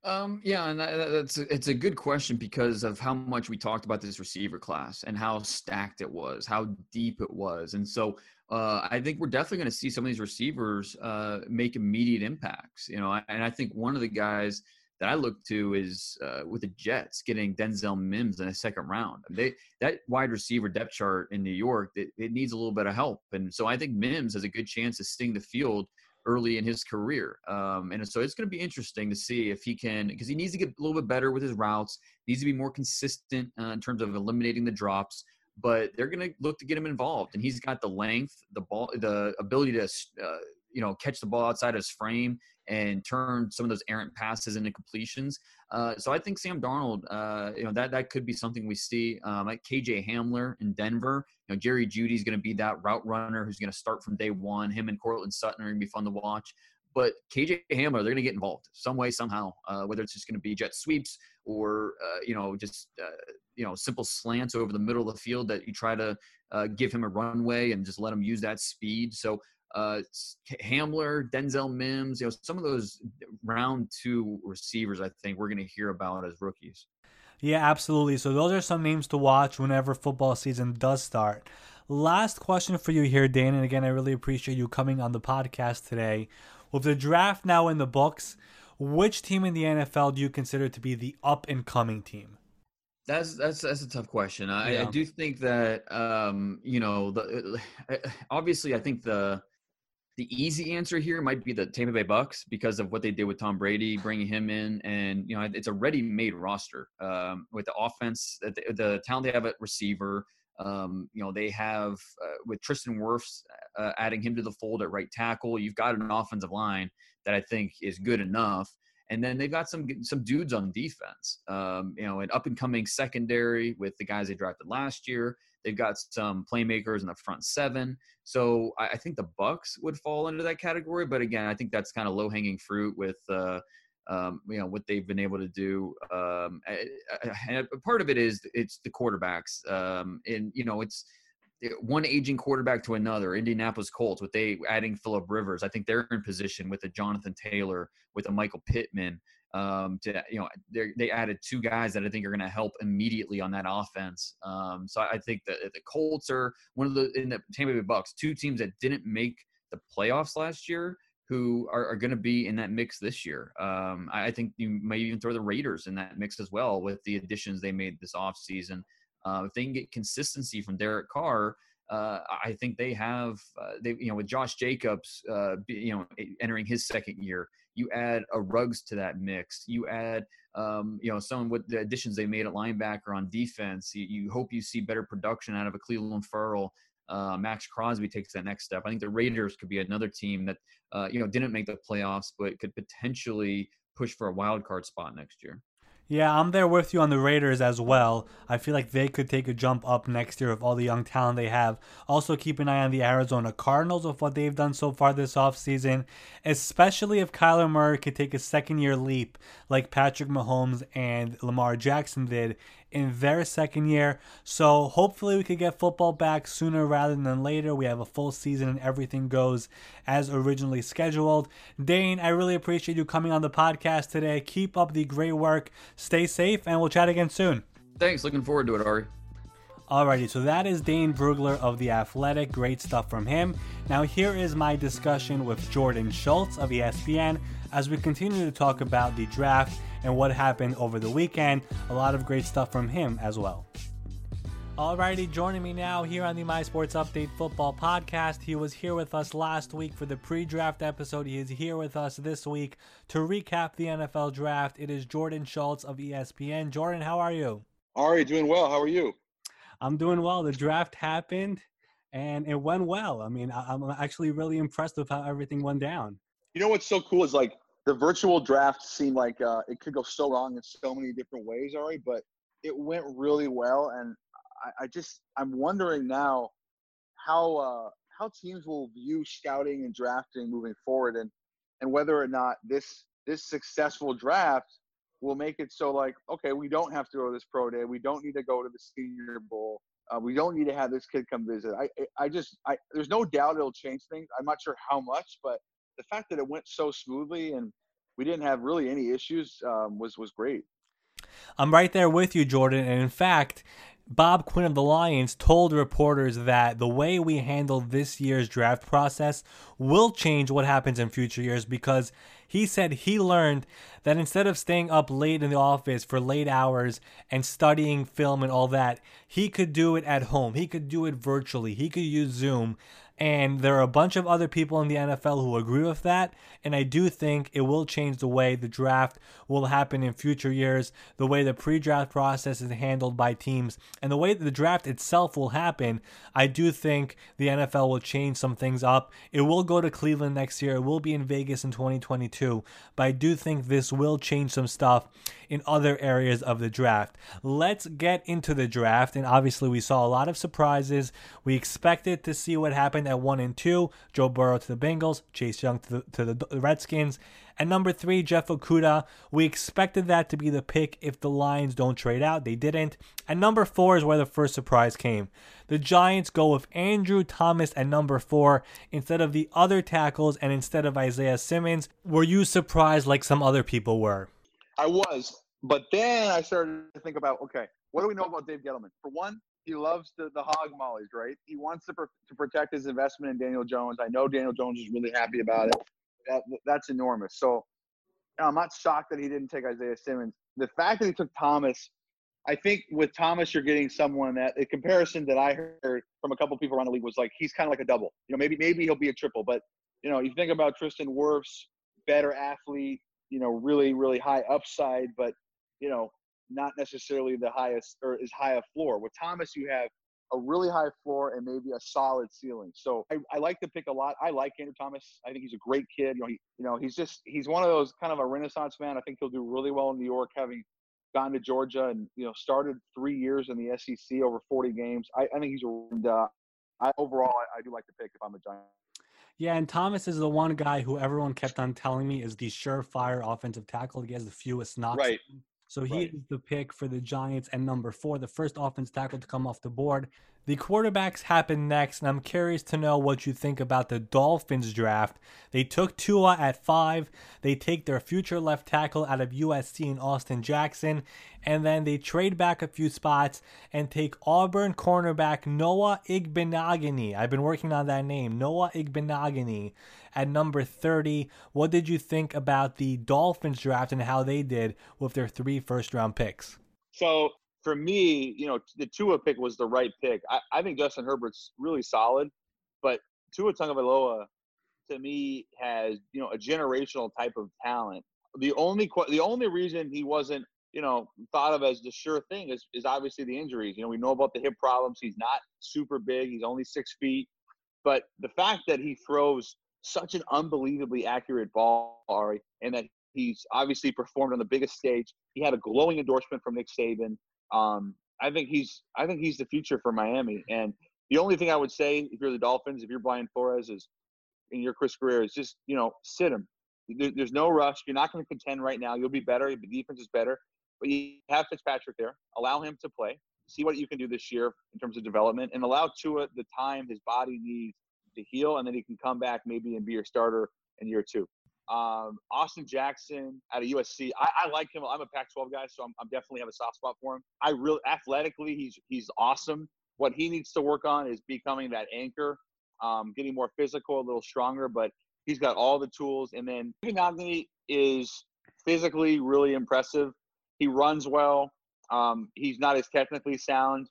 Um, yeah, and that, that's it's a good question because of how much we talked about this receiver class and how stacked it was, how deep it was, and so uh, I think we're definitely going to see some of these receivers uh, make immediate impacts. You know, and I think one of the guys that I look to is uh, with the Jets getting Denzel Mims in the second round. They that wide receiver depth chart in New York it, it needs a little bit of help, and so I think Mims has a good chance of seeing the field early in his career. Um, and so it's going to be interesting to see if he can, because he needs to get a little bit better with his routes, needs to be more consistent uh, in terms of eliminating the drops. But they're going to look to get him involved, and he's got the length, the ball, the ability to, uh, you know, catch the ball outside his frame and turn some of those errant passes into completions. Uh, so I think Sam Darnold, uh, you know, that that could be something we see. Um, like KJ Hamler in Denver, you know, Jerry Jeudy's going to be that route runner who's going to start from day one. Him and Courtland Sutton are going to be fun to watch. But KJ Hamler, they're going to get involved some way, somehow. Uh, whether it's just going to be jet sweeps or uh, you know just uh, you know simple slants over the middle of the field that you try to uh, give him a runway and just let him use that speed. So uh, Hamler, Denzel Mims, you know, some of those round two receivers, I think we're going to hear about as rookies. Yeah, absolutely. So those are some names to watch whenever football season does start. Last question for you here, Dan. And again, I really appreciate you coming on the podcast today. With the draft now in the books, which team in the NFL do you consider to be the up and coming team? That's that's that's a tough question. I, yeah. I do think that um, you know the obviously I think the the easy answer here might be the Tampa Bay Bucks because of what they did with Tom Brady, bringing him in, and you know it's a ready-made roster um, with the offense, the, the, talent they have at receiver. Um, you know they have uh, with Tristan Wirfs uh, adding him to the fold at right tackle. You've got an offensive line that I think is good enough, and then they've got some some dudes on defense. Um, you know, an up and coming secondary with the guys they drafted last year. They've got some playmakers in the front seven. So I, I think the Bucks would fall into that category. But again, I think that's kind of low hanging fruit with uh, um, you know what they've been able to do. Um, and part of it is it's the quarterbacks, um, and you know it's one aging quarterback to another. Indianapolis Colts with they adding Philip Rivers. I think they're in position with a Jonathan Taylor, with a Michael Pittman. Um, to you know, they added two guys that I think are going to help immediately on that offense. Um, so I think that the Colts are one of the in the Tampa Bay Bucks, two teams that didn't make the playoffs last year, who are, are going to be in that mix this year. Um, I think you may even throw the Raiders in that mix as well with the additions they made this offseason. Uh, if they can get consistency from Derek Carr, uh, I think they have uh, they you know with Josh Jacobs uh, you know entering his second year, you add a Ruggs to that mix. You add um, you know someone with the additions they made at linebacker on defense. You, you hope you see better production out of a Clelin Ferrell. Uh, Maxx Crosby takes that next step. I think the Raiders could be another team that uh, you know didn't make the playoffs, but could potentially push for a wild card spot next year. Yeah, I'm there with you on the Raiders as well. I feel like they could take a jump up next year with all the young talent they have. Also, keep an eye on the Arizona Cardinals with what they've done so far this offseason, especially if Kyler Murray could take a second year leap like Patrick Mahomes and Lamar Jackson did in their second year. So hopefully we could get football back sooner rather than later. We have a full season and everything goes as originally scheduled. Dane, I really appreciate you coming on the podcast today. Keep up the great work. Stay safe and we'll chat again soon. Thanks. Looking forward to it, Ari. Alrighty, so that is Dane Brugler of The Athletic. Great stuff from him. Now, here is my discussion with Jordan Schultz of ESPN as we continue to talk about the draft and what happened over the weekend. A lot of great stuff from him as well. Alrighty, joining me now here on the My Sports Update Football Podcast. He was here with us last week for the pre draft episode. He is here with us this week to recap the NFL draft. It is Jordan Schultz of ESPN. Jordan, how are you? Ari, doing well. How are you? I'm doing well. The draft happened and it went well. I mean, I'm actually really impressed with how everything went down. You know what's so cool is like the virtual draft seemed like uh, it could go so wrong in so many different ways, Ari, but it went really well. And I, I just I'm wondering now how uh, how teams will view scouting and drafting moving forward, and and whether or not this this successful draft will make it so like okay, we don't have to go to this pro day, we don't need to go to the Senior Bowl. Uh, we don't need to have this kid come visit. I, I just, I, there's no doubt it'll change things. I'm not sure how much, but the fact that it went so smoothly and we didn't have really any issues um, was was great. I'm right there with you, Jordan. And in fact, Bob Quinn of the Lions told reporters that the way we handle this year's draft process will change what happens in future years because he said he learned that instead of staying up late in the office for late hours and studying film and all that, he could do it at home. He could do it virtually. He could use Zoom. And there are a bunch of other people in the NFL who agree with that. And I do think it will change the way the draft will happen in future years, the way the pre draft process is handled by teams, and the way the draft itself will happen. I do think the NFL will change some things up. It will go to Cleveland next year, it will be in Vegas in 2022. But I do think this will change some stuff in other areas of the draft. Let's get into the draft. And obviously, we saw a lot of surprises. We expected to see what happened at one and two Joe Burrow to the Bengals, Chase Young to the, to the Redskins. And number three, Jeff Okudah. We expected that to be the pick if the Lions don't trade out. They didn't. And number four is where the first surprise came. The Giants go with Andrew Thomas at number four instead of the other tackles and instead of Isaiah Simmons. Were you surprised like some other people were? I was. But then I started to think about okay, what do we know about Dave Gettleman? For one, he loves the, the hog mollies, right? He wants to, to protect his investment in Daniel Jones. I know Daniel Jones is really happy about it. That, that's enormous. So I'm not shocked that he didn't take Isaiah Simmons. The fact that he took Thomas, I think with Thomas, you're getting someone that the comparison that I heard from a couple people around the league was like he's kind of like a double. You know, maybe maybe he'll be a triple, but you know, you think about Tristan Wirfs, better athlete, you know, really really high upside, but you know, not necessarily the highest or as high a floor. With Thomas, you have a really high floor and maybe a solid ceiling. So I, I like to pick a lot. I like Andrew Thomas. I think he's a great kid. You know, he, you know, he's just he's one of those kind of a renaissance man. I think he'll do really well in New York, having gone to Georgia and you know started three years in the SEC over 40 games. I, I think he's a. And, uh, I, overall, I, I do like to pick if I'm a Giant. Yeah, and Thomas is the one guy who everyone kept on telling me is the surefire offensive tackle. He has the fewest knocks. Right. So he right. is the pick for the Giants and number four, the first offense tackle to come off the board. The quarterbacks happen next, and I'm curious to know what you think about the Dolphins draft. They took Tua at five. They take their future left tackle out of USC in Austin Jackson, and then they trade back a few spots and take Auburn cornerback Noah Igbinoghene. I've been working on that name, Noah Igbinoghene, at number 30. What did you think about the Dolphins draft and how they did with their three first round picks? So for me, you know, the Tua pick was the right pick. I, I think Justin Herbert's really solid, but Tua Tagovailoa to me has you know a generational type of talent. The only the only reason he wasn't you know thought of as the sure thing is is obviously the injuries. You know, we know about the hip problems. He's not super big. He's only six feet, but the fact that he throws such an unbelievably accurate ball, Ari, and that he's obviously performed on the biggest stage. He had a glowing endorsement from Nick Saban. Um, I think he's I think he's the future for Miami. And the only thing I would say if you're the Dolphins, if you're Brian Flores, is in your Chris career is just you know sit him. there's no rush. You're not going to contend right now. You'll be better. The defense is better, but you have Fitzpatrick there. Allow him to play. See what you can do this year in terms of development, and allow Tua the time his body needs to heal, and then he can come back maybe and be your starter in year two. Um, Austin Jackson out of USC. I, I, like him. I'm a Pac-12 guy, so I'm, I'm, definitely have a soft spot for him. I really athletically, he's he's awesome. What he needs to work on is becoming that anchor, um, getting more physical, a little stronger. But he's got all the tools. And then Ignagni is physically really impressive. He runs well. Um, he's not as technically sound.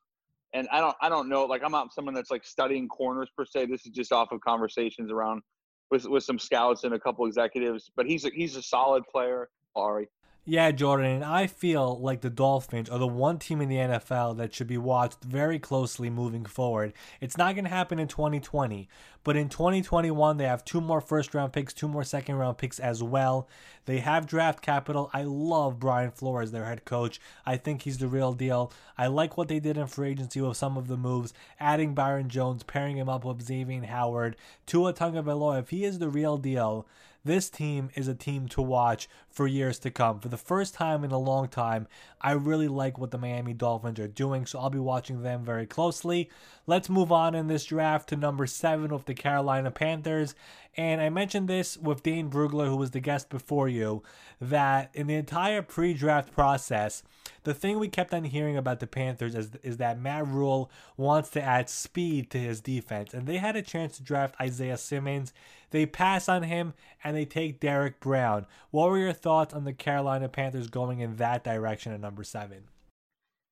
And I don't I don't know. Like I'm not someone that's like studying corners per se. This is just off of conversations around with with some scouts and a couple executives. But he's a, he's a solid player, Ari. Yeah, Jordan, and I feel like the Dolphins are the one team in the NFL that should be watched very closely moving forward. It's not going to happen in 2020, but in 2021, they have two more first round picks, two more second round picks as well. They have draft capital. I love Brian Flores, their head coach. I think he's the real deal. I like what they did in free agency with some of the moves, adding Byron Jones, pairing him up with Xavier Howard, Tua Tagovailoa. If he is the real deal, this team is a team to watch for years to come. For the first time in a long time, I really like what the Miami Dolphins are doing, so I'll be watching them very closely. Let's move on in this draft to number seven with the Carolina Panthers. And I mentioned this with Dane Brugler, who was the guest before you, that in the entire pre draft process, the thing we kept on hearing about the Panthers is, is that Matt Rhule wants to add speed to his defense. And they had a chance to draft Isaiah Simmons. They pass on him and they take Derrick Brown. What were your thoughts on the Carolina Panthers going in that direction at number seven?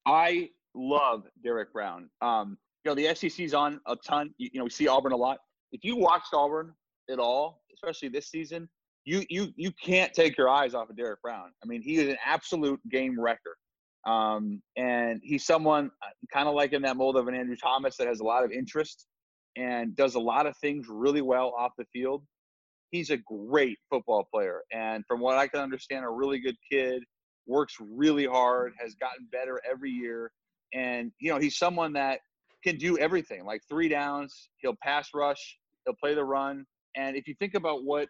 I love Derrick Brown. Um, you know, the SEC's on a ton. You, you know, we see Auburn a lot. If you watched Auburn at all, especially this season, you you you can't take your eyes off of Derrick Brown. I mean, he is an absolute game wrecker. Um, and he's someone uh, kind of like in that mold of an Andrew Thomas that has a lot of interest and does a lot of things really well off the field. He's a great football player. And from what I can understand, a really good kid, works really hard, has gotten better every year. And, you know, he's someone that can do everything like three downs, he'll pass rush, he'll play the run. And if you think about what,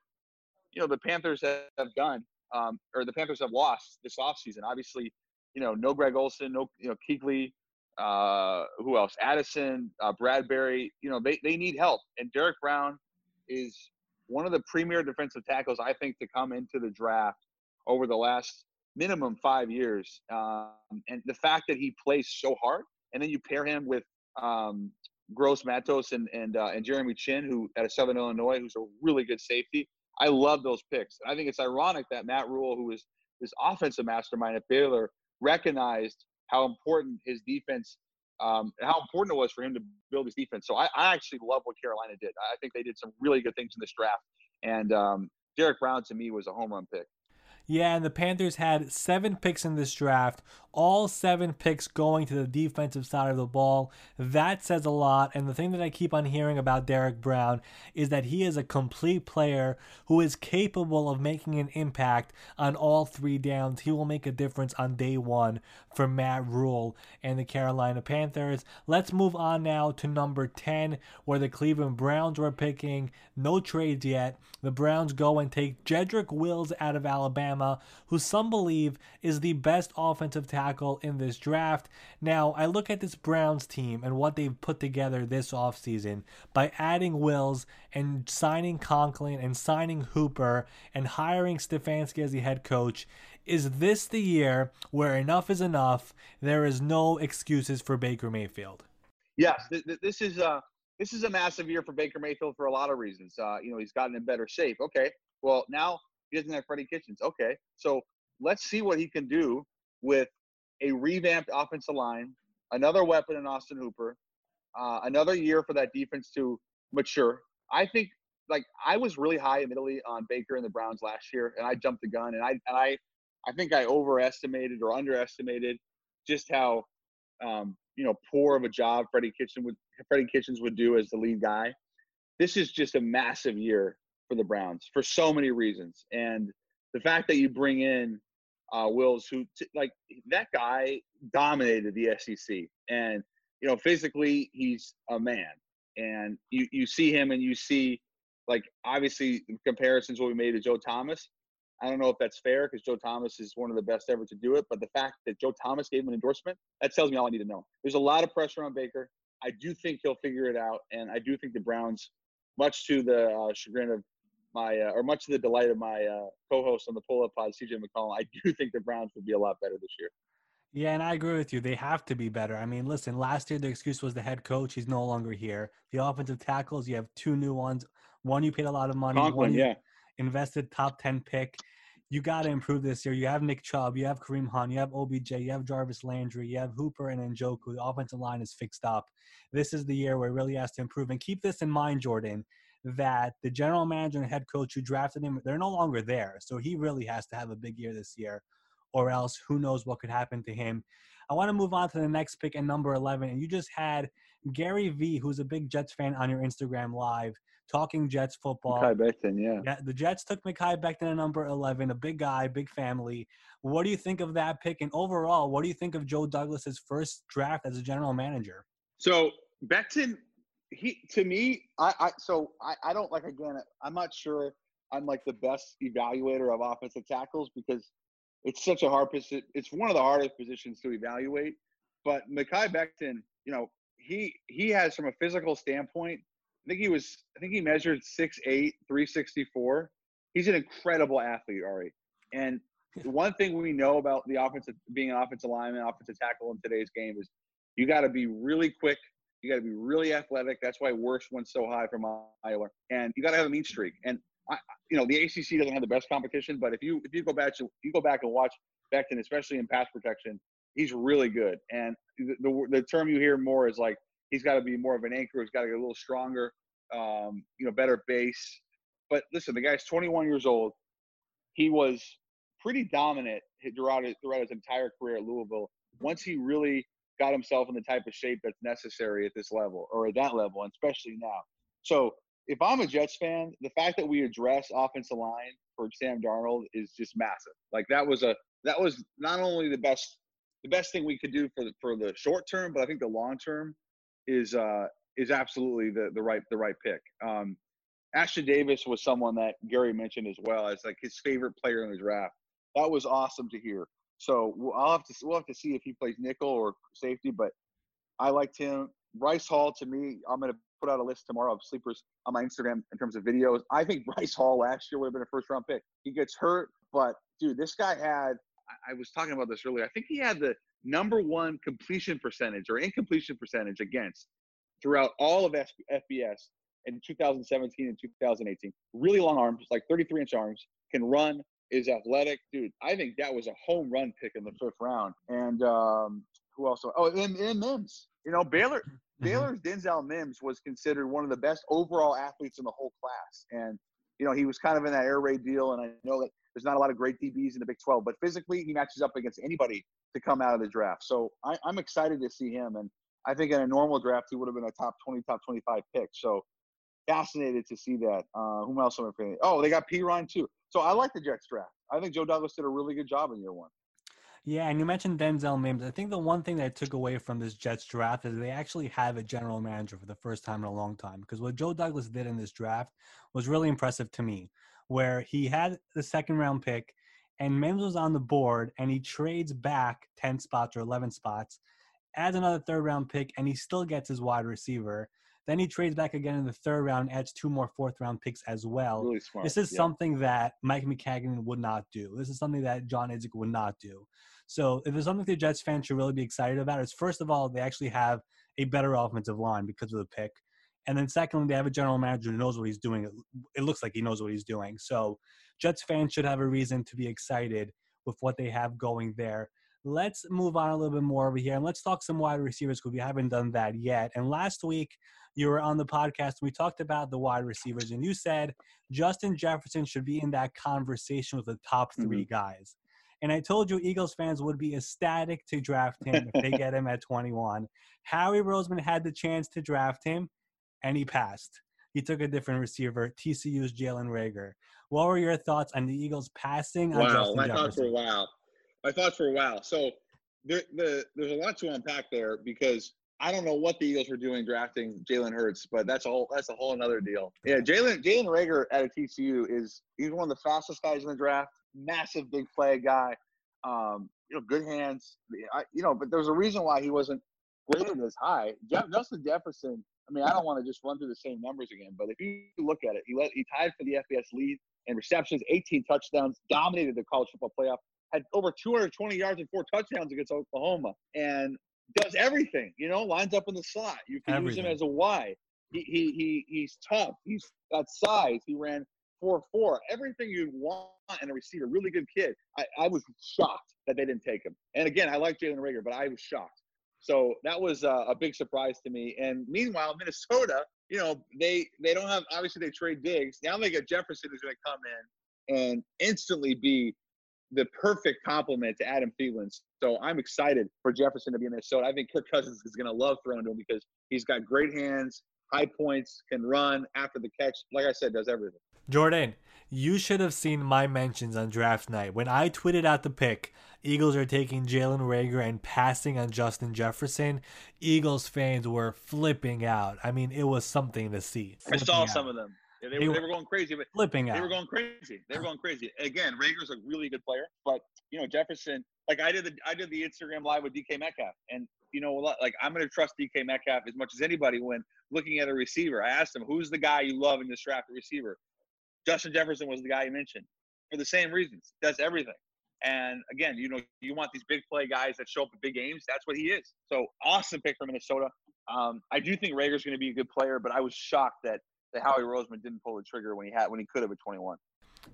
you know, the Panthers have done, um, or the Panthers have lost this offseason, obviously, you know, no Greg Olsen, no, you know, Kuechly, uh, who else? Addison, uh, Bradbury. You know, they, they need help. And Derrick Brown is one of the premier defensive tackles, I think, to come into the draft over the last minimum five years. Um, and the fact that he plays so hard, and then you pair him with um, Gross Matos and and uh, and Jeremy Chinn, who at a Southern Illinois, who's a really good safety. I love those picks. I think it's ironic that Matt Rhule, who is this offensive mastermind at Baylor, recognized how important his defense, um, how important it was for him to build his defense. So I, I, actually love what Carolina did. I think they did some really good things in this draft. And um, Derrick Brown to me was a home run pick. Yeah, and the Panthers had seven picks in this draft, all seven picks going to the defensive side of the ball. That says a lot. And the thing that I keep on hearing about Derrick Brown is that he is a complete player who is capable of making an impact on all three downs. He will make a difference on day one for Matt Rhule and the Carolina Panthers. Let's move on now to number 10, where the Cleveland Browns were picking. No trades yet. The Browns go and take Jedrick Wills out of Alabama who some believe is the best offensive tackle in this draft. Now, I look at this Browns team and what they've put together this offseason by adding Wills and signing Conklin and signing Hooper and hiring Stefanski as the head coach. Is this the year where enough is enough? There is no excuses for Baker Mayfield. Yes, th- th- this is uh this is a massive year for Baker Mayfield for a lot of reasons. Uh, you know, he's gotten in better shape. Okay, well now he doesn't have Freddie Kitchens. Okay, so let's see what he can do with a revamped offensive line, another weapon in Austin Hooper, uh, another year for that defense to mature. I think like I was really high admittedly on Baker and the Browns last year, and I jumped the gun, and I and I I think I overestimated or underestimated just how um, you know poor of a job Freddie Kitchen would Freddie Kitchens would do as the lead guy. This is just a massive year for the Browns for so many reasons, and the fact that you bring in uh, Wills, who t- like that guy dominated the SEC, and you know physically he's a man, and you you see him and you see like obviously comparisons will be made to Joe Thomas. I don't know if that's fair because Joe Thomas is one of the best ever to do it. But the fact that Joe Thomas gave him an endorsement, that tells me all I need to know. There's a lot of pressure on Baker. I do think he'll figure it out. And I do think the Browns, much to the uh, chagrin of my, uh, or much to the delight of my uh, co host on the pull up pod, CJ McCollum, I do think the Browns will be a lot better this year. Yeah, and I agree with you. They have to be better. I mean, listen, last year the excuse was the head coach. He's no longer here. The offensive tackles, you have two new ones. One you paid a lot of money. Conklin, one you yeah. Invested top 10 pick. You got to improve this year. You have Nick Chubb, you have Kareem Hunt, you have OBJ, you have Jarvis Landry, you have Hooper and Njoku. The offensive line is fixed up. This is the year where it really has to improve. And keep this in mind, Jordan, that the general manager and head coach who drafted him, they're no longer there. So he really has to have a big year this year, or else who knows what could happen to him. I want to move on to the next pick at number 11. And you just had Gary V, who's a big Jets fan, on your Instagram live talking Jets football. Kai Becton, yeah. Yeah, the Jets took Mekhi Becton at number 11, a big guy, big family. What do you think of that pick? And overall, what do you think of Joe Douglas's first draft as a general manager? So Becton, he to me, I, I so I, I don't like again. I'm not sure I'm like the best evaluator of offensive tackles because it's such a hard position. It's one of the hardest positions to evaluate. But Mekhi Becton, you know, he he has from a physical standpoint. I think he was. I think he measured 6'8", 364. He's an incredible athlete, Ari. And the one thing we know about the offensive being an offensive lineman, offensive tackle in today's game is you got to be really quick. You got to be really athletic. That's why Wirfs went so high from Iowa. And you got to have a mean streak. And I, you know, the ACC doesn't have the best competition, but if you if you go back to you go back and watch Becton, especially in pass protection, he's really good. And the the, the term you hear more is like he's got to be more of an anchor. He's got to get a little stronger. Um, you know, better base. But listen, the guy's 21 years old. He was pretty dominant throughout his, throughout his entire career at Louisville. Once he really got himself in the type of shape that's necessary at this level or at that level, and especially now. So if I'm a Jets fan, the fact that we address offensive line for Sam Darnold is just massive. Like that was a that was not only the best the best thing we could do for the for the short term, but I think the long term is uh is absolutely the the right the right pick. Um, Ashtyn Davis was someone that Gary mentioned as well as like his favorite player in the draft. That was awesome to hear. So I'll have to we'll have to see if he plays nickel or safety, but I liked him. Bryce Hall to me, I'm gonna put out a list tomorrow of sleepers on my Instagram in terms of videos. I think Bryce Hall last year would have been a first round pick. He gets hurt, but dude, this guy had. I was talking about this earlier. I think he had the number one completion percentage or incompletion percentage against throughout all of FBS in 2017 and 2018. Really long arms, like 33 inch arms, can run, is athletic. Dude, I think that was a home run pick in the fifth round. And um, who else? Oh, and, and Mims. You know, Baylor. Baylor's Denzel Mims was considered one of the best overall athletes in the whole class. And, you know, he was kind of in that air raid deal. And I know that there's not a lot of great DBs in the Big 12, but physically he matches up against anybody to come out of the draft. So I, I'm excited to see him. And I think in a normal draft, he would have been a top 20, top 25 pick. So fascinated to see that. Uh, whom else am I forgetting? Oh, they got Perine too. So I like the Jets draft. I think Joe Douglas did a really good job in year one. Yeah, and you mentioned Denzel Mims. I think the one thing that I took away from this Jets draft is they actually have a general manager for the first time in a long time. Because what Joe Douglas did in this draft was really impressive to me, where he had the second round pick and Mims was on the board, and he trades back 10 spots or 11 spots, adds another third round pick, and he still gets his wide receiver. Then he trades back again in the third round, adds two more fourth round picks as well. Really smart. This is yeah. something that Mike Maccagnan would not do. This is something that John Idzik would not do. So if there's something the Jets fans should really be excited about, is first of all, they actually have a better offensive line because of the pick. And then secondly, they have a general manager who knows what he's doing. It looks like he knows what he's doing. So Jets fans should have a reason to be excited with what they have going there. Let's move on a little bit more over here and let's talk some wide receivers because we haven't done that yet. And last week, you were on the podcast. And we talked about the wide receivers, and you said Justin Jefferson should be in that conversation with the top 3 Mm-hmm. guys. And I told you Eagles fans would be ecstatic to draft him if they get him at 21. Howie Roseman had the chance to draft him, and he passed. He took a different receiver, TCU's Jalen Reagor. What were your thoughts on the Eagles passing on Wow, Justin my thoughts Jefferson? were wow. My thoughts were wow. So there, the, there's a lot to unpack there because I don't know what the Eagles were doing drafting Jalen Hurts, but that's a whole that's a whole another deal. Yeah, Jalen Jalen Reagor at a TCU is he's one of the fastest guys in the draft. Massive big play guy. Um, you know, good hands. I, you know, but there's a reason why he wasn't rated as high. Jeff, Justin Jefferson. I mean, I don't want to just run through the same numbers again, but if you look at it, he led, he tied for the FBS lead in receptions, 18 touchdowns, dominated the college football playoff, had over 220 yards and four touchdowns against Oklahoma, and does everything. You know, lines up in the slot. You can use him as a Y. He, he he he's tough. He's got size. He ran four four. Everything you want in a receiver. Really good kid. I, I was shocked that they didn't take him. And again, I like Jalen Reagor, but I was shocked. So that was uh, a big surprise to me. And meanwhile, Minnesota, you know, they they don't have obviously they trade Diggs. Now they got Jefferson who's going to come in and instantly be the perfect complement to Adam Thielen. So I'm excited for Jefferson to be in Minnesota. I think Kirk Cousins is going to love throwing to him because he's got great hands, high points, can run after the catch. Like I said, does everything. Jordan, you should have seen my mentions on draft night. When I tweeted out the pick, Eagles are taking Jalen Reagor and passing on Justin Jefferson, Eagles fans were flipping out. I mean, it was something to see. I saw out. some of them. Yeah, they, They were, were- they were going crazy, but flipping out. they were going crazy. They were going crazy. Again, Reagor's a really good player, but you know Jefferson. Like I did the I did the Instagram live with DK Metcalf, and you know? Like I'm going to trust DK Metcalf as much as anybody when looking at a receiver. I asked him, "Who's the guy you love in this draft, a receiver?" Justin Jefferson was the guy he mentioned for the same reasons. Does everything. And again, you know, you want these big play guys that show up at big games. That's what he is. So awesome pick for Minnesota. Um, I do think Reagor's going to be a good player, but I was shocked that that Howie Roseman didn't pull the trigger when he had when he could have at 21.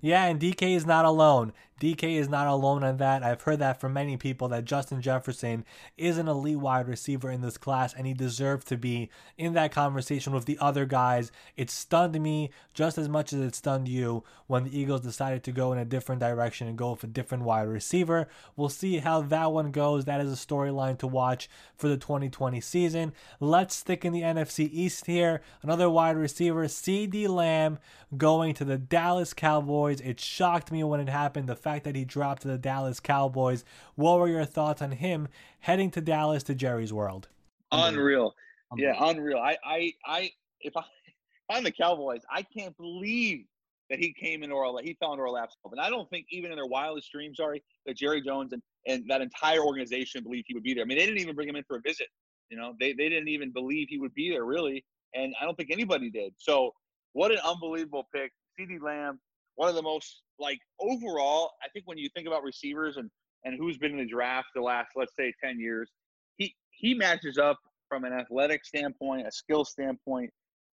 Yeah, and DK is not alone. DK is not alone on that. I've heard that from many people that Justin Jefferson is an elite wide receiver in this class and he deserved to be in that conversation with the other guys. It stunned me just as much as it stunned you when the Eagles decided to go in a different direction and go with a different wide receiver. We'll see how that one goes. That is a storyline to watch for the 2020 season. Let's stick in the NFC East here. Another wide receiver, CeeDee Lamb, going to the Dallas Cowboys. It shocked me when it happened. The fact that he dropped to the Dallas Cowboys. What were your thoughts on him heading to Dallas to Jerry's World? Unreal. Yeah, unreal. I, I, I, if I, if I'm the Cowboys, I can't believe that he came into our, he fell into our laps. And I don't think even in their wildest dreams, sorry, that Jerry Jones and, and that entire organization believed he would be there. I mean, they didn't even bring him in for a visit. You know, they, they didn't even believe he would be there, really. And I don't think anybody did. So, what an unbelievable pick. CeeDee Lamb, one of the most, like, overall, I think when you think about receivers and, and who's been in the draft the last, let's say, 10 years, he, he matches up from an athletic standpoint, a skill standpoint,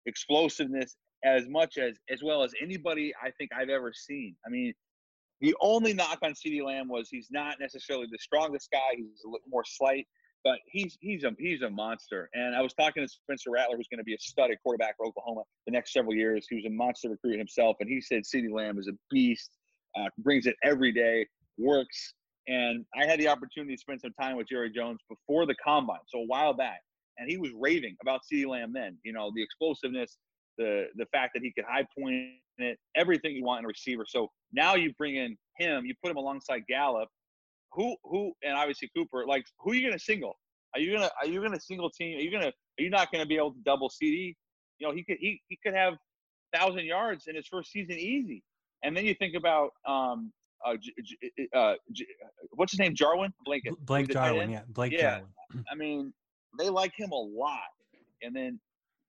explosiveness, as much as as well as anybody I think I've ever seen. I mean, the only knock on CeeDee Lamb was he's not necessarily the strongest guy. He's a little more slight, but he's he's a he's a monster. And I was talking to Spencer Rattler, who's going to be a stud at quarterback for Oklahoma the next several years. He was a monster recruit himself, and he said CeeDee Lamb is a beast, uh, brings it every day, works. And I had the opportunity to spend some time with Jerry Jones before the combine, so a while back, and he was raving about CeeDee Lamb then. You know, the explosiveness, the the fact that he could high point it, everything you want in a receiver. So now you bring in him, you put him alongside Gallup, who who and obviously Cooper. Like, who are you gonna single? Are you gonna are you gonna single team? Are you gonna are you not gonna be able to double CeeDee? You know, he could he he could have thousand yards in his first season easy. And then you think about um uh, J- J- uh, J- what's his name? Jarwin Blanket. Blake Who's the tight Jarwin, yeah, Blake Yeah. Jarwin. I mean, they like him a lot. And then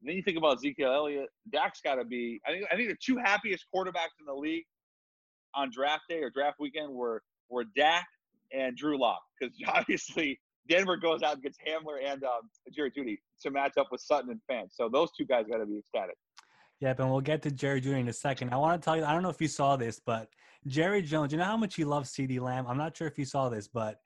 then you think about Ezekiel Elliott. Dak's got to be. I think I think the two happiest quarterbacks in the league on draft day or draft weekend were were Dak and Drew Lock because obviously Denver goes out and gets Hamler and um, Jerry Jeudy to match up with Sutton and Fant. So those two guys got to be ecstatic. Yep, and we'll get to Jerry Jr. in a second. I want to tell you, I don't know if you saw this, but Jerry Jones, you know how much he loves CeeDee Lamb? I'm not sure if you saw this, but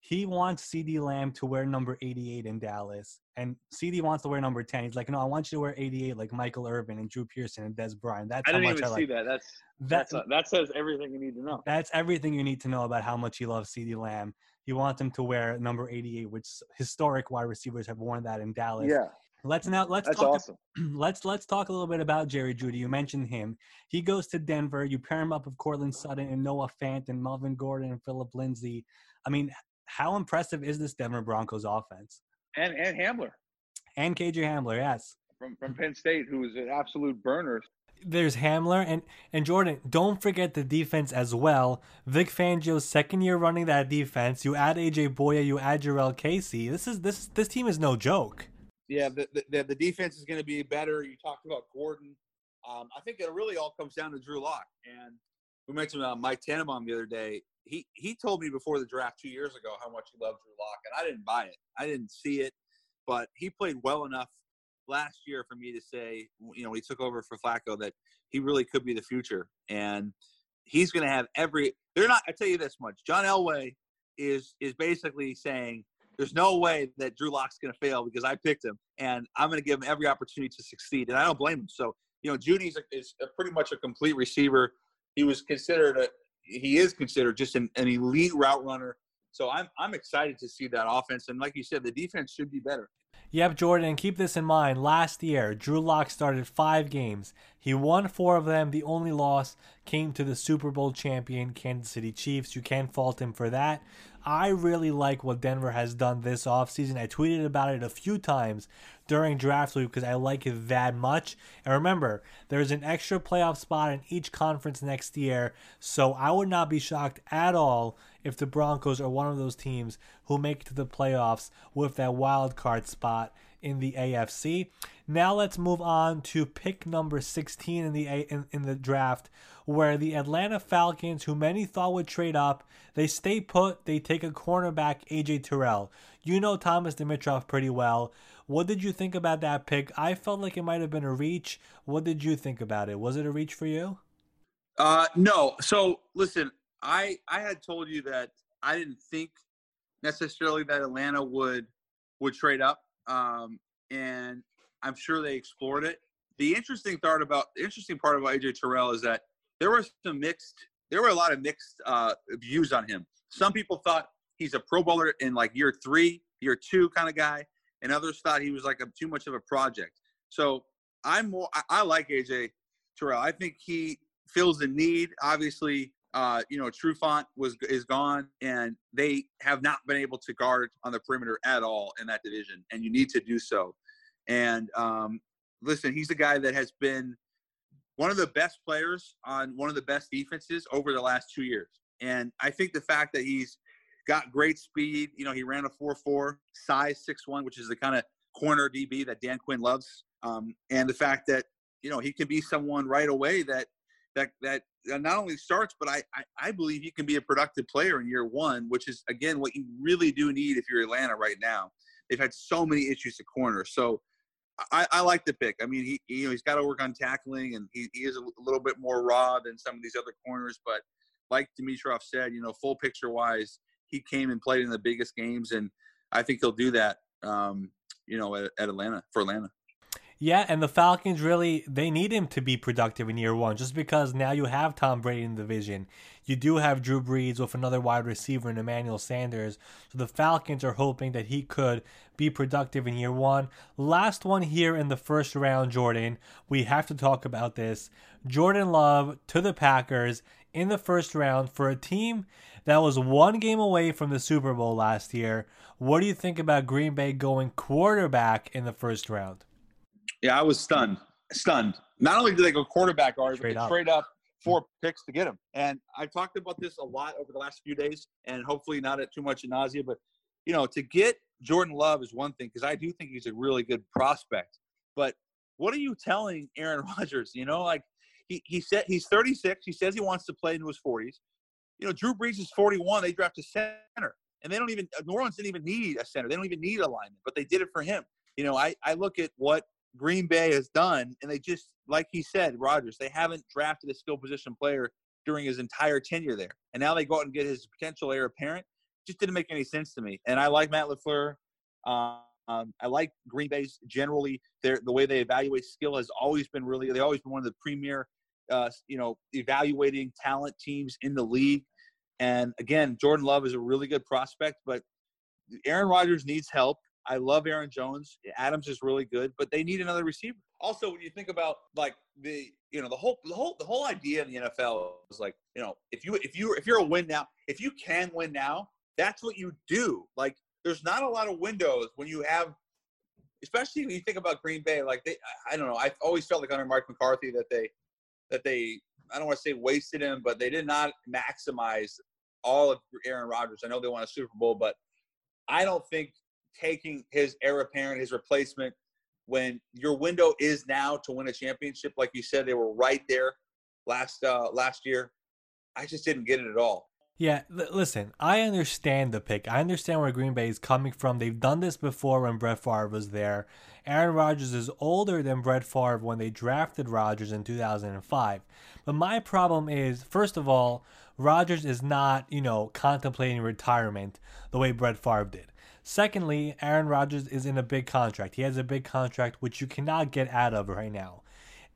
he wants CeeDee Lamb to wear number 88 in Dallas. And CeeDee wants to wear number 10. He's like, no, I want you to wear 88 like Michael Irvin and Drew Pearson and Dez Bryant. That's I how didn't much even I see that. That's That, that's uh, that says everything you need to know. that's everything you need to know about how much he loves CeeDee Lamb. He wants him to wear number 88, which historic wide receivers have worn that in Dallas. Yeah, Let's now let's that's talk awesome. let's let's talk a little bit about Jerry Jeudy. You mentioned him. He goes to Denver. You pair him up with Courtland Sutton and Noah Fant and Melvin Gordon and Philip Lindsay. I mean, how impressive is this Denver Broncos offense? And and Hamler And KJ Hamler, yes. from from Penn State, who is an absolute burner. There's Hamler and and Jordan. Don't forget the defense as well. Vic Fangio's second year running that defense. You add AJ Bouye, you add Jurrell Casey. This is this this team is no joke. Yeah, the, the, the defense is going to be better. You talked about Gordon. Um, I think it really all comes down to Drew Lock. And we mentioned uh, Mike Tannenbaum the other day. He he told me before the draft two years ago how much he loved Drew Lock, and I didn't buy it. I didn't see it, but he played well enough last year for me to say, you know, he took over for Flacco, that he really could be the future. And he's going to have every. They're not. I tell you this much: John Elway is is basically saying there's no way that Drew Lock's going to fail because I picked him, and I'm going to give him every opportunity to succeed, and I don't blame him. So, you know, Jeudy's a, is a pretty much a complete receiver. He was considered a, he is considered just an, an elite route runner. So I'm I'm excited to see that offense, and like you said, the defense should be better. Yep, Jordan, keep this in mind. Last year, Drew Lock started five games. He won four of them. The only loss came to the Super Bowl champion Kansas City Chiefs. You can't fault him for that. I really like what Denver has done this offseason. I tweeted about it a few times during draft week because I like it that much. And remember, there's an extra playoff spot in each conference next year, so I would not be shocked at all if the Broncos are one of those teams who make it to the playoffs with that wild card spot in the AFC. Now let's move on to pick number 16 in the in, in the draft where the Atlanta Falcons, who many thought would trade up, they stay put, they take a cornerback AJ Terrell. You know Thomas Dimitroff pretty well. What did you think about that pick? I felt like it might have been a reach. What did you think about it? Was it a reach for you? Uh, no. So listen, I I had told you that I didn't think necessarily that Atlanta would would trade up, um, and I'm sure they explored it. The interesting part about the interesting part about AJ Terrell is that there were some mixed, there were a lot of mixed uh, views on him. Some people thought he's a Pro Bowler in like year three, year two kind of guy, and others thought he was like a, too much of a project. So I'm more, I, I like AJ Terrell. I think he fills the need. Obviously, uh, you know, Trufant was is gone, and they have not been able to guard on the perimeter at all in that division, and you need to do so. And um, listen, he's a guy that has been one of the best players on one of the best defenses over the last two years. And I think the fact that he's got great speed, you know, he ran a 4-4, size 6 1, which is the kind of corner DB that Dan Quinn loves. Um, and the fact that, you know, he can be someone right away that that that not only starts, but I, I, I believe he can be a productive player in year one, which is again what you really do need if you're Atlanta right now. They've had so many issues to corner. So I, I like the pick. I mean, he you know he's got to work on tackling, and he, he is a little bit more raw than some of these other corners. But like Dimitroff said, you know, full picture wise, he came and played in the biggest games, and I think he'll do that. Um, you know, at, at Atlanta for Atlanta. Yeah, and the Falcons really they need him to be productive in year one, just because now you have Tom Brady in the division. You do have Drew Brees with another wide receiver in Emmanuel Sanders. So the Falcons are hoping that he could be productive in year one. Last one here in the first round, Jordan. We have to talk about this. Jordan Love to the Packers in the first round for a team that was one game away from the Super Bowl last year. What do you think about Green Bay going quarterback in the first round? Yeah, I was stunned. Stunned. Not only did they go quarterback, Ari, Straight they up. straight up four picks to get him. And I've talked about this a lot over the last few days, and hopefully not at too much nausea. But you know, to get Jordan Love is one thing because I do think he's a really good prospect. But what are you telling Aaron Rodgers? You know, like he he said he's 36. He says he wants to play into his 40s. You know, Drew Brees is 41. They draft a center, and they don't even New Orleans didn't even need a center. They don't even need a lineman, but they did it for him. You know, I I look at what Green Bay has done, and they just like he said, Rodgers, they haven't drafted a skill position player during his entire tenure there, and now they go out and get his potential heir apparent. Just didn't make any sense to me. And I like Matt LaFleur. Um, um, I like Green Bay's generally. Their the way they evaluate skill has always been really. They've always been one of the premier, uh, you know, evaluating talent teams in the league. And again, Jordan Love is a really good prospect, but Aaron Rodgers needs help. I love Aaron Jones. Adams is really good, but they need another receiver. Also, when you think about like the you know the whole the whole the whole idea in the NFL is like you know if you if you if you're a win now if you can win now that's what you do. Like there's not a lot of windows when you have, especially when you think about Green Bay. Like they, I don't know. I've always felt like under Mark McCarthy that they that they I don't want to say wasted him, but they did not maximize all of Aaron Rodgers. I know they won a Super Bowl, but I don't think taking his heir apparent, his replacement, when your window is now to win a championship, like you said, they were right there last uh, last year. I just didn't get it at all. Yeah, l- listen, I understand the pick. I understand where Green Bay is coming from. They've done this before when Brett Favre was there. Aaron Rodgers is older than Brett Favre when they drafted Rodgers in 2005. But my problem is, first of all, Rodgers is not, you know, contemplating retirement the way Brett Favre did. Secondly, Aaron Rodgers is in a big contract. He has a big contract which you cannot get out of right now.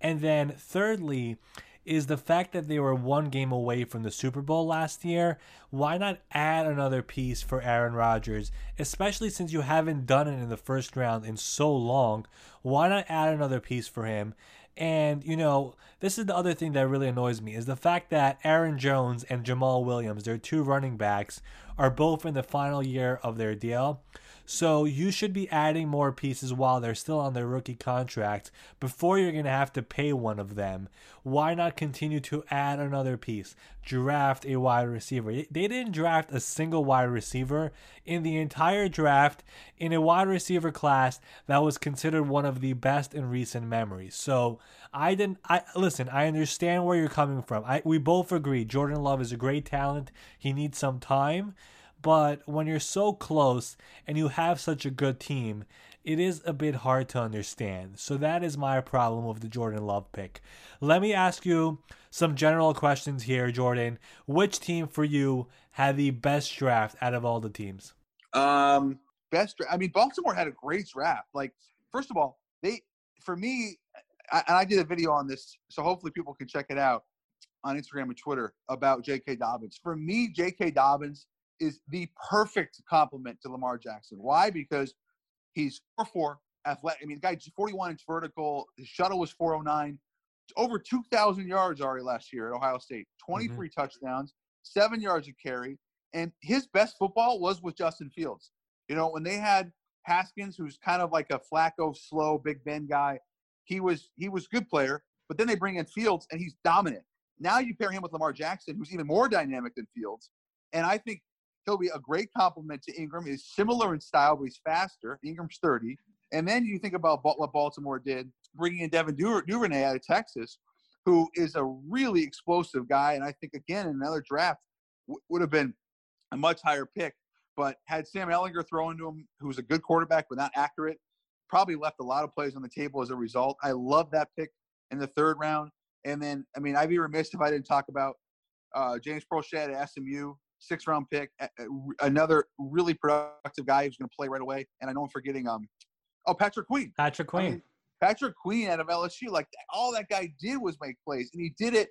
And then thirdly, is the fact that they were one game away from the Super Bowl last year. Why not add another piece for Aaron Rodgers, especially since you haven't done it in the first round in so long? Why not add another piece for him? And, you know, this is the other thing that really annoys me is the fact that Aaron Jones and Jamaal Williams, their two running backs, are both in the final year of their deal. So you should be adding more pieces while they're still on their rookie contract before you're going to have to pay one of them. Why not continue to add another piece? Draft a wide receiver. They didn't draft a single wide receiver in the entire draft in a wide receiver class that was considered one of the best in recent memory. So I didn't I listen, I understand where you're coming from. I we both agree Jordan Love is a great talent. He needs some time. But when you're so close and you have such a good team, it is a bit hard to understand. So that is my problem with the Jordan Love pick. Let me ask you some general questions here, Jordan. Which team for you had the best draft out of all the teams? Um, best. I mean, Baltimore had a great draft. Like, first of all, they for me, I, and I did a video on this, so hopefully people can check it out on Instagram and Twitter about J.K. Dobbins. For me, J.K. Dobbins is the perfect complement to Lamar Jackson. Why? Because he's 4 4, athletic. I mean, the guy's 41 inch vertical. His shuttle was 409. Over 2,000 yards already last year at Ohio State, 23 mm-hmm. touchdowns, seven yards of carry. And his best football was with Justin Fields. You know, when they had Haskins, who's kind of like a Flacco, slow, Big Ben guy, he was he was good player. But then they bring in Fields, and he's dominant. Now you pair him with Lamar Jackson, who's even more dynamic than Fields. And I think He'll be a great complement to Ingram. He's similar in style, but he's faster. Ingram's 30. And then you think about what Baltimore did, bringing in Devin Duvernay out of Texas, who is a really explosive guy. And I think, again, in another draft, w- would have been a much higher pick. But had Sam Ehlinger thrown to him, who was a good quarterback but not accurate, probably left a lot of plays on the table as a result. I love that pick in the third round. And then, I mean, I'd be remiss if I didn't talk about uh, James Proche at SMU six round pick, another really productive guy who's going to play right away. And I know I'm forgetting um, oh Patrick Queen. Patrick Queen. I mean, Patrick Queen out of LSU. Like all that guy did was make plays, and he did it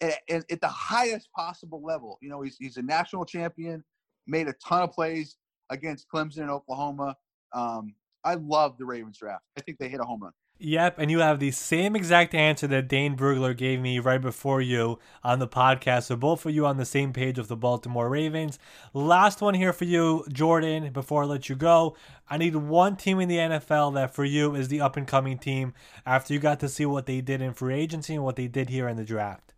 at, at, at the highest possible level. You know, he's he's a national champion, made a ton of plays against Clemson and Oklahoma. Um, I love the Ravens draft. I think they hit a home run. Yep, and you have the same exact answer that Dane Brugler gave me right before you on the podcast. So both of you on the same page with the Baltimore Ravens. Last one here for you, Jordan, before I let you go. I need one team in the NFL that for you is the up and coming team after you got to see what they did in free agency and what they did here in the draft.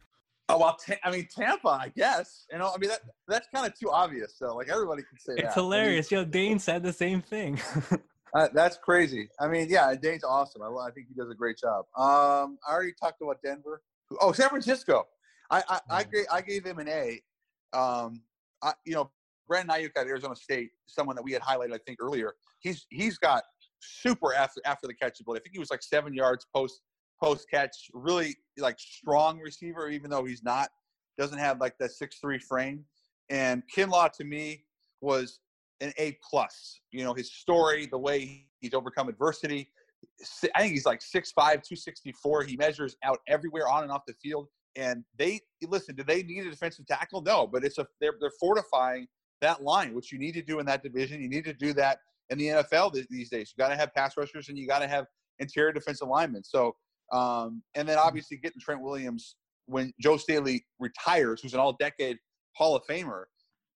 Oh well, ta- I mean Tampa, I guess. You know, I mean that that's kind of too obvious. So like everybody can say that. It's I mean, hilarious. Yo, Dane said the same thing. Uh, that's crazy. I mean, yeah, Dane's awesome. I, I think he does a great job. Um, I already talked about Denver. Oh, San Francisco. I I, I, gave, I gave him an A. Um, I, you know, Brandon Aiyuk at Arizona State, someone that we had highlighted, I think earlier. He's he's got super after after the catch ability. I think he was like seven yards post post catch. Really like strong receiver, even though he's not doesn't have like that six three frame. And Kinlaw to me was an A plus. You know, his story, the way he's overcome adversity. I think he's like 6'5", 264. He measures out everywhere on and off the field. And they listen. Do they need a defensive tackle? No, but it's a they're they're fortifying that line, which you need to do in that division. You need to do that in the NFL these days. You got to have pass rushers and you got to have interior defensive linemen. So, um, and then obviously getting Trent Williams when Joe Staley retires, who's an all-decade Hall of Famer,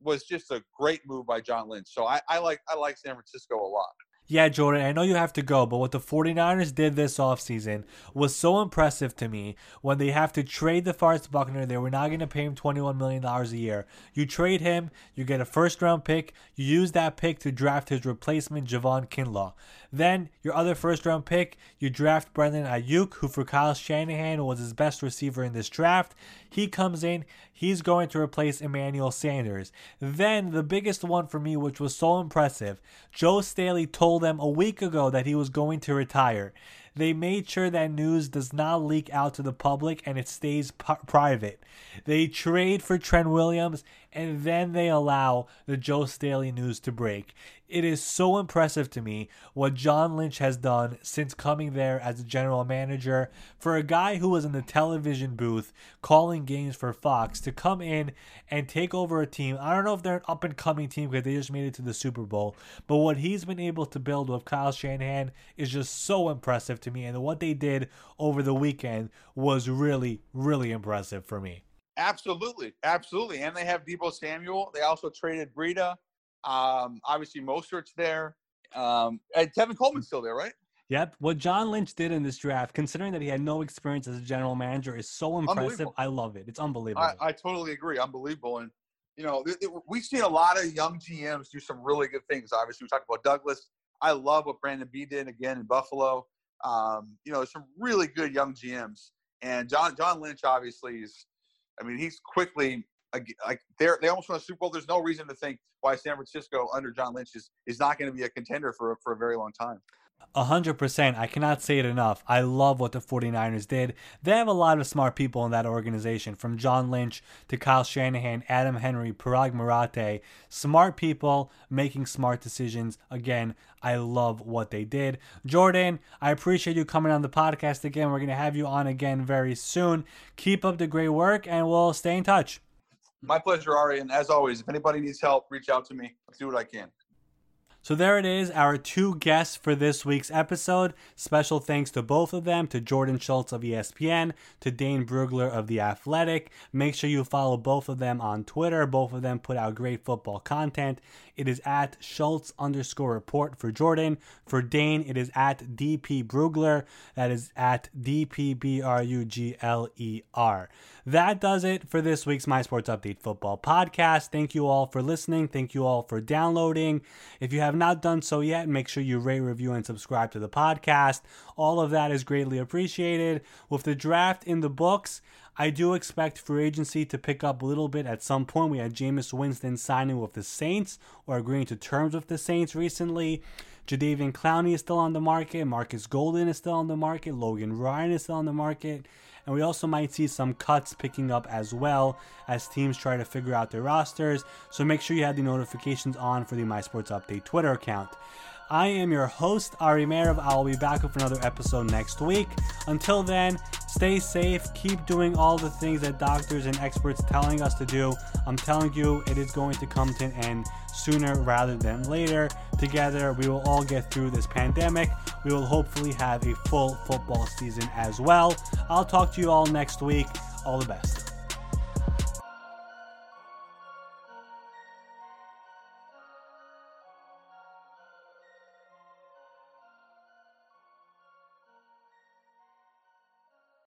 was just a great move by John Lynch. So I, I like I like San Francisco a lot. Yeah, Jordan, I know you have to go, but what the 49ers did this offseason was so impressive to me when they have to trade DeForest Buckner. They were not going to pay him $21 million a year. You trade him, you get a first round pick, you use that pick to draft his replacement, Javon Kinlaw. Then, your other first round pick, you draft Brandon Aiyuk, who for Kyle Shanahan was his best receiver in this draft. He comes in, he's going to replace Emmanuel Sanders. Then, the biggest one for me, which was so impressive, Joe Staley told them a week ago that he was going to retire. They made sure that news does not leak out to the public and it stays p- private. They trade for Trent Williams and then they allow the Joe Staley news to break. It is so impressive to me what John Lynch has done since coming there as a general manager. For a guy who was in the television booth calling games for Fox to come in and take over a team. I don't know if they're an up and coming team because they just made it to the Super Bowl, but what he's been able to build with Kyle Shanahan is just so impressive to me. And what they did over the weekend was really, really impressive for me. Absolutely, absolutely. And they have Deebo Samuel. They also traded Breida. Um, obviously, Mostert's there. Um, and Tevin Coleman's still there, right? Yep. What John Lynch did in this draft, considering that he had no experience as a general manager, is so impressive. I love it. It's unbelievable. I, I totally agree. Unbelievable. And, you know, th- th- we've seen a lot of young GMs do some really good things. Obviously, we talked about Douglas. I love what Brandon B did again in Buffalo. Um, you know, some really good young GMs. And John John Lynch obviously is, I mean, he's quickly like they're they almost won a Super Bowl. There's no reason to think why San Francisco under John Lynch is is not going to be a contender for for a very long time. A hundred percent. I cannot say it enough. I love what the 49ers did. They have a lot of smart people in that organization, from John Lynch to Kyle Shanahan, Adam Henry, Paraag Marathe. Smart people making smart decisions. Again, I love what they did. Jordan, I appreciate you coming on the podcast again. We're going to have you on again very soon. Keep up the great work, and we'll stay in touch. My pleasure, Ari. And as always, if anybody needs help, reach out to me. I'll do what I can. So there it is, our two guests for this week's episode. Special thanks to both of them, to Jordan Schultz of ESPN, to Dane Brugler of The Athletic. Make sure you follow both of them on Twitter. Both of them put out great football content. It is at Schultz underscore report for Jordan. For Dane, it is at DP Brugler. That is at DPBRUGLER. That does it for this week's My Sports Update Football podcast. Thank you all for listening. Thank you all for downloading. If you have not done so yet, make sure you rate, review, and subscribe to the podcast. All of that is greatly appreciated. With the draft in the books, I do expect free agency to pick up a little bit at some point. We had Jameis Winston signing with the Saints or agreeing to terms with the Saints recently. Jadeveon Clowney is still on the market. Marcus Golden is still on the market. Logan Ryan is still on the market. And we also might see some cuts picking up as well as teams try to figure out their rosters. So make sure you have the notifications on for the My Sports Update Twitter account. I am your host, Ari Meirov. I'll be back with another episode next week. Until then, stay safe. Keep doing all the things that doctors and experts telling us to do. I'm telling you, it is going to come to an end sooner rather than later. Together, we will all get through this pandemic. We will hopefully have a full football season as well. I'll talk to you all next week. All the best.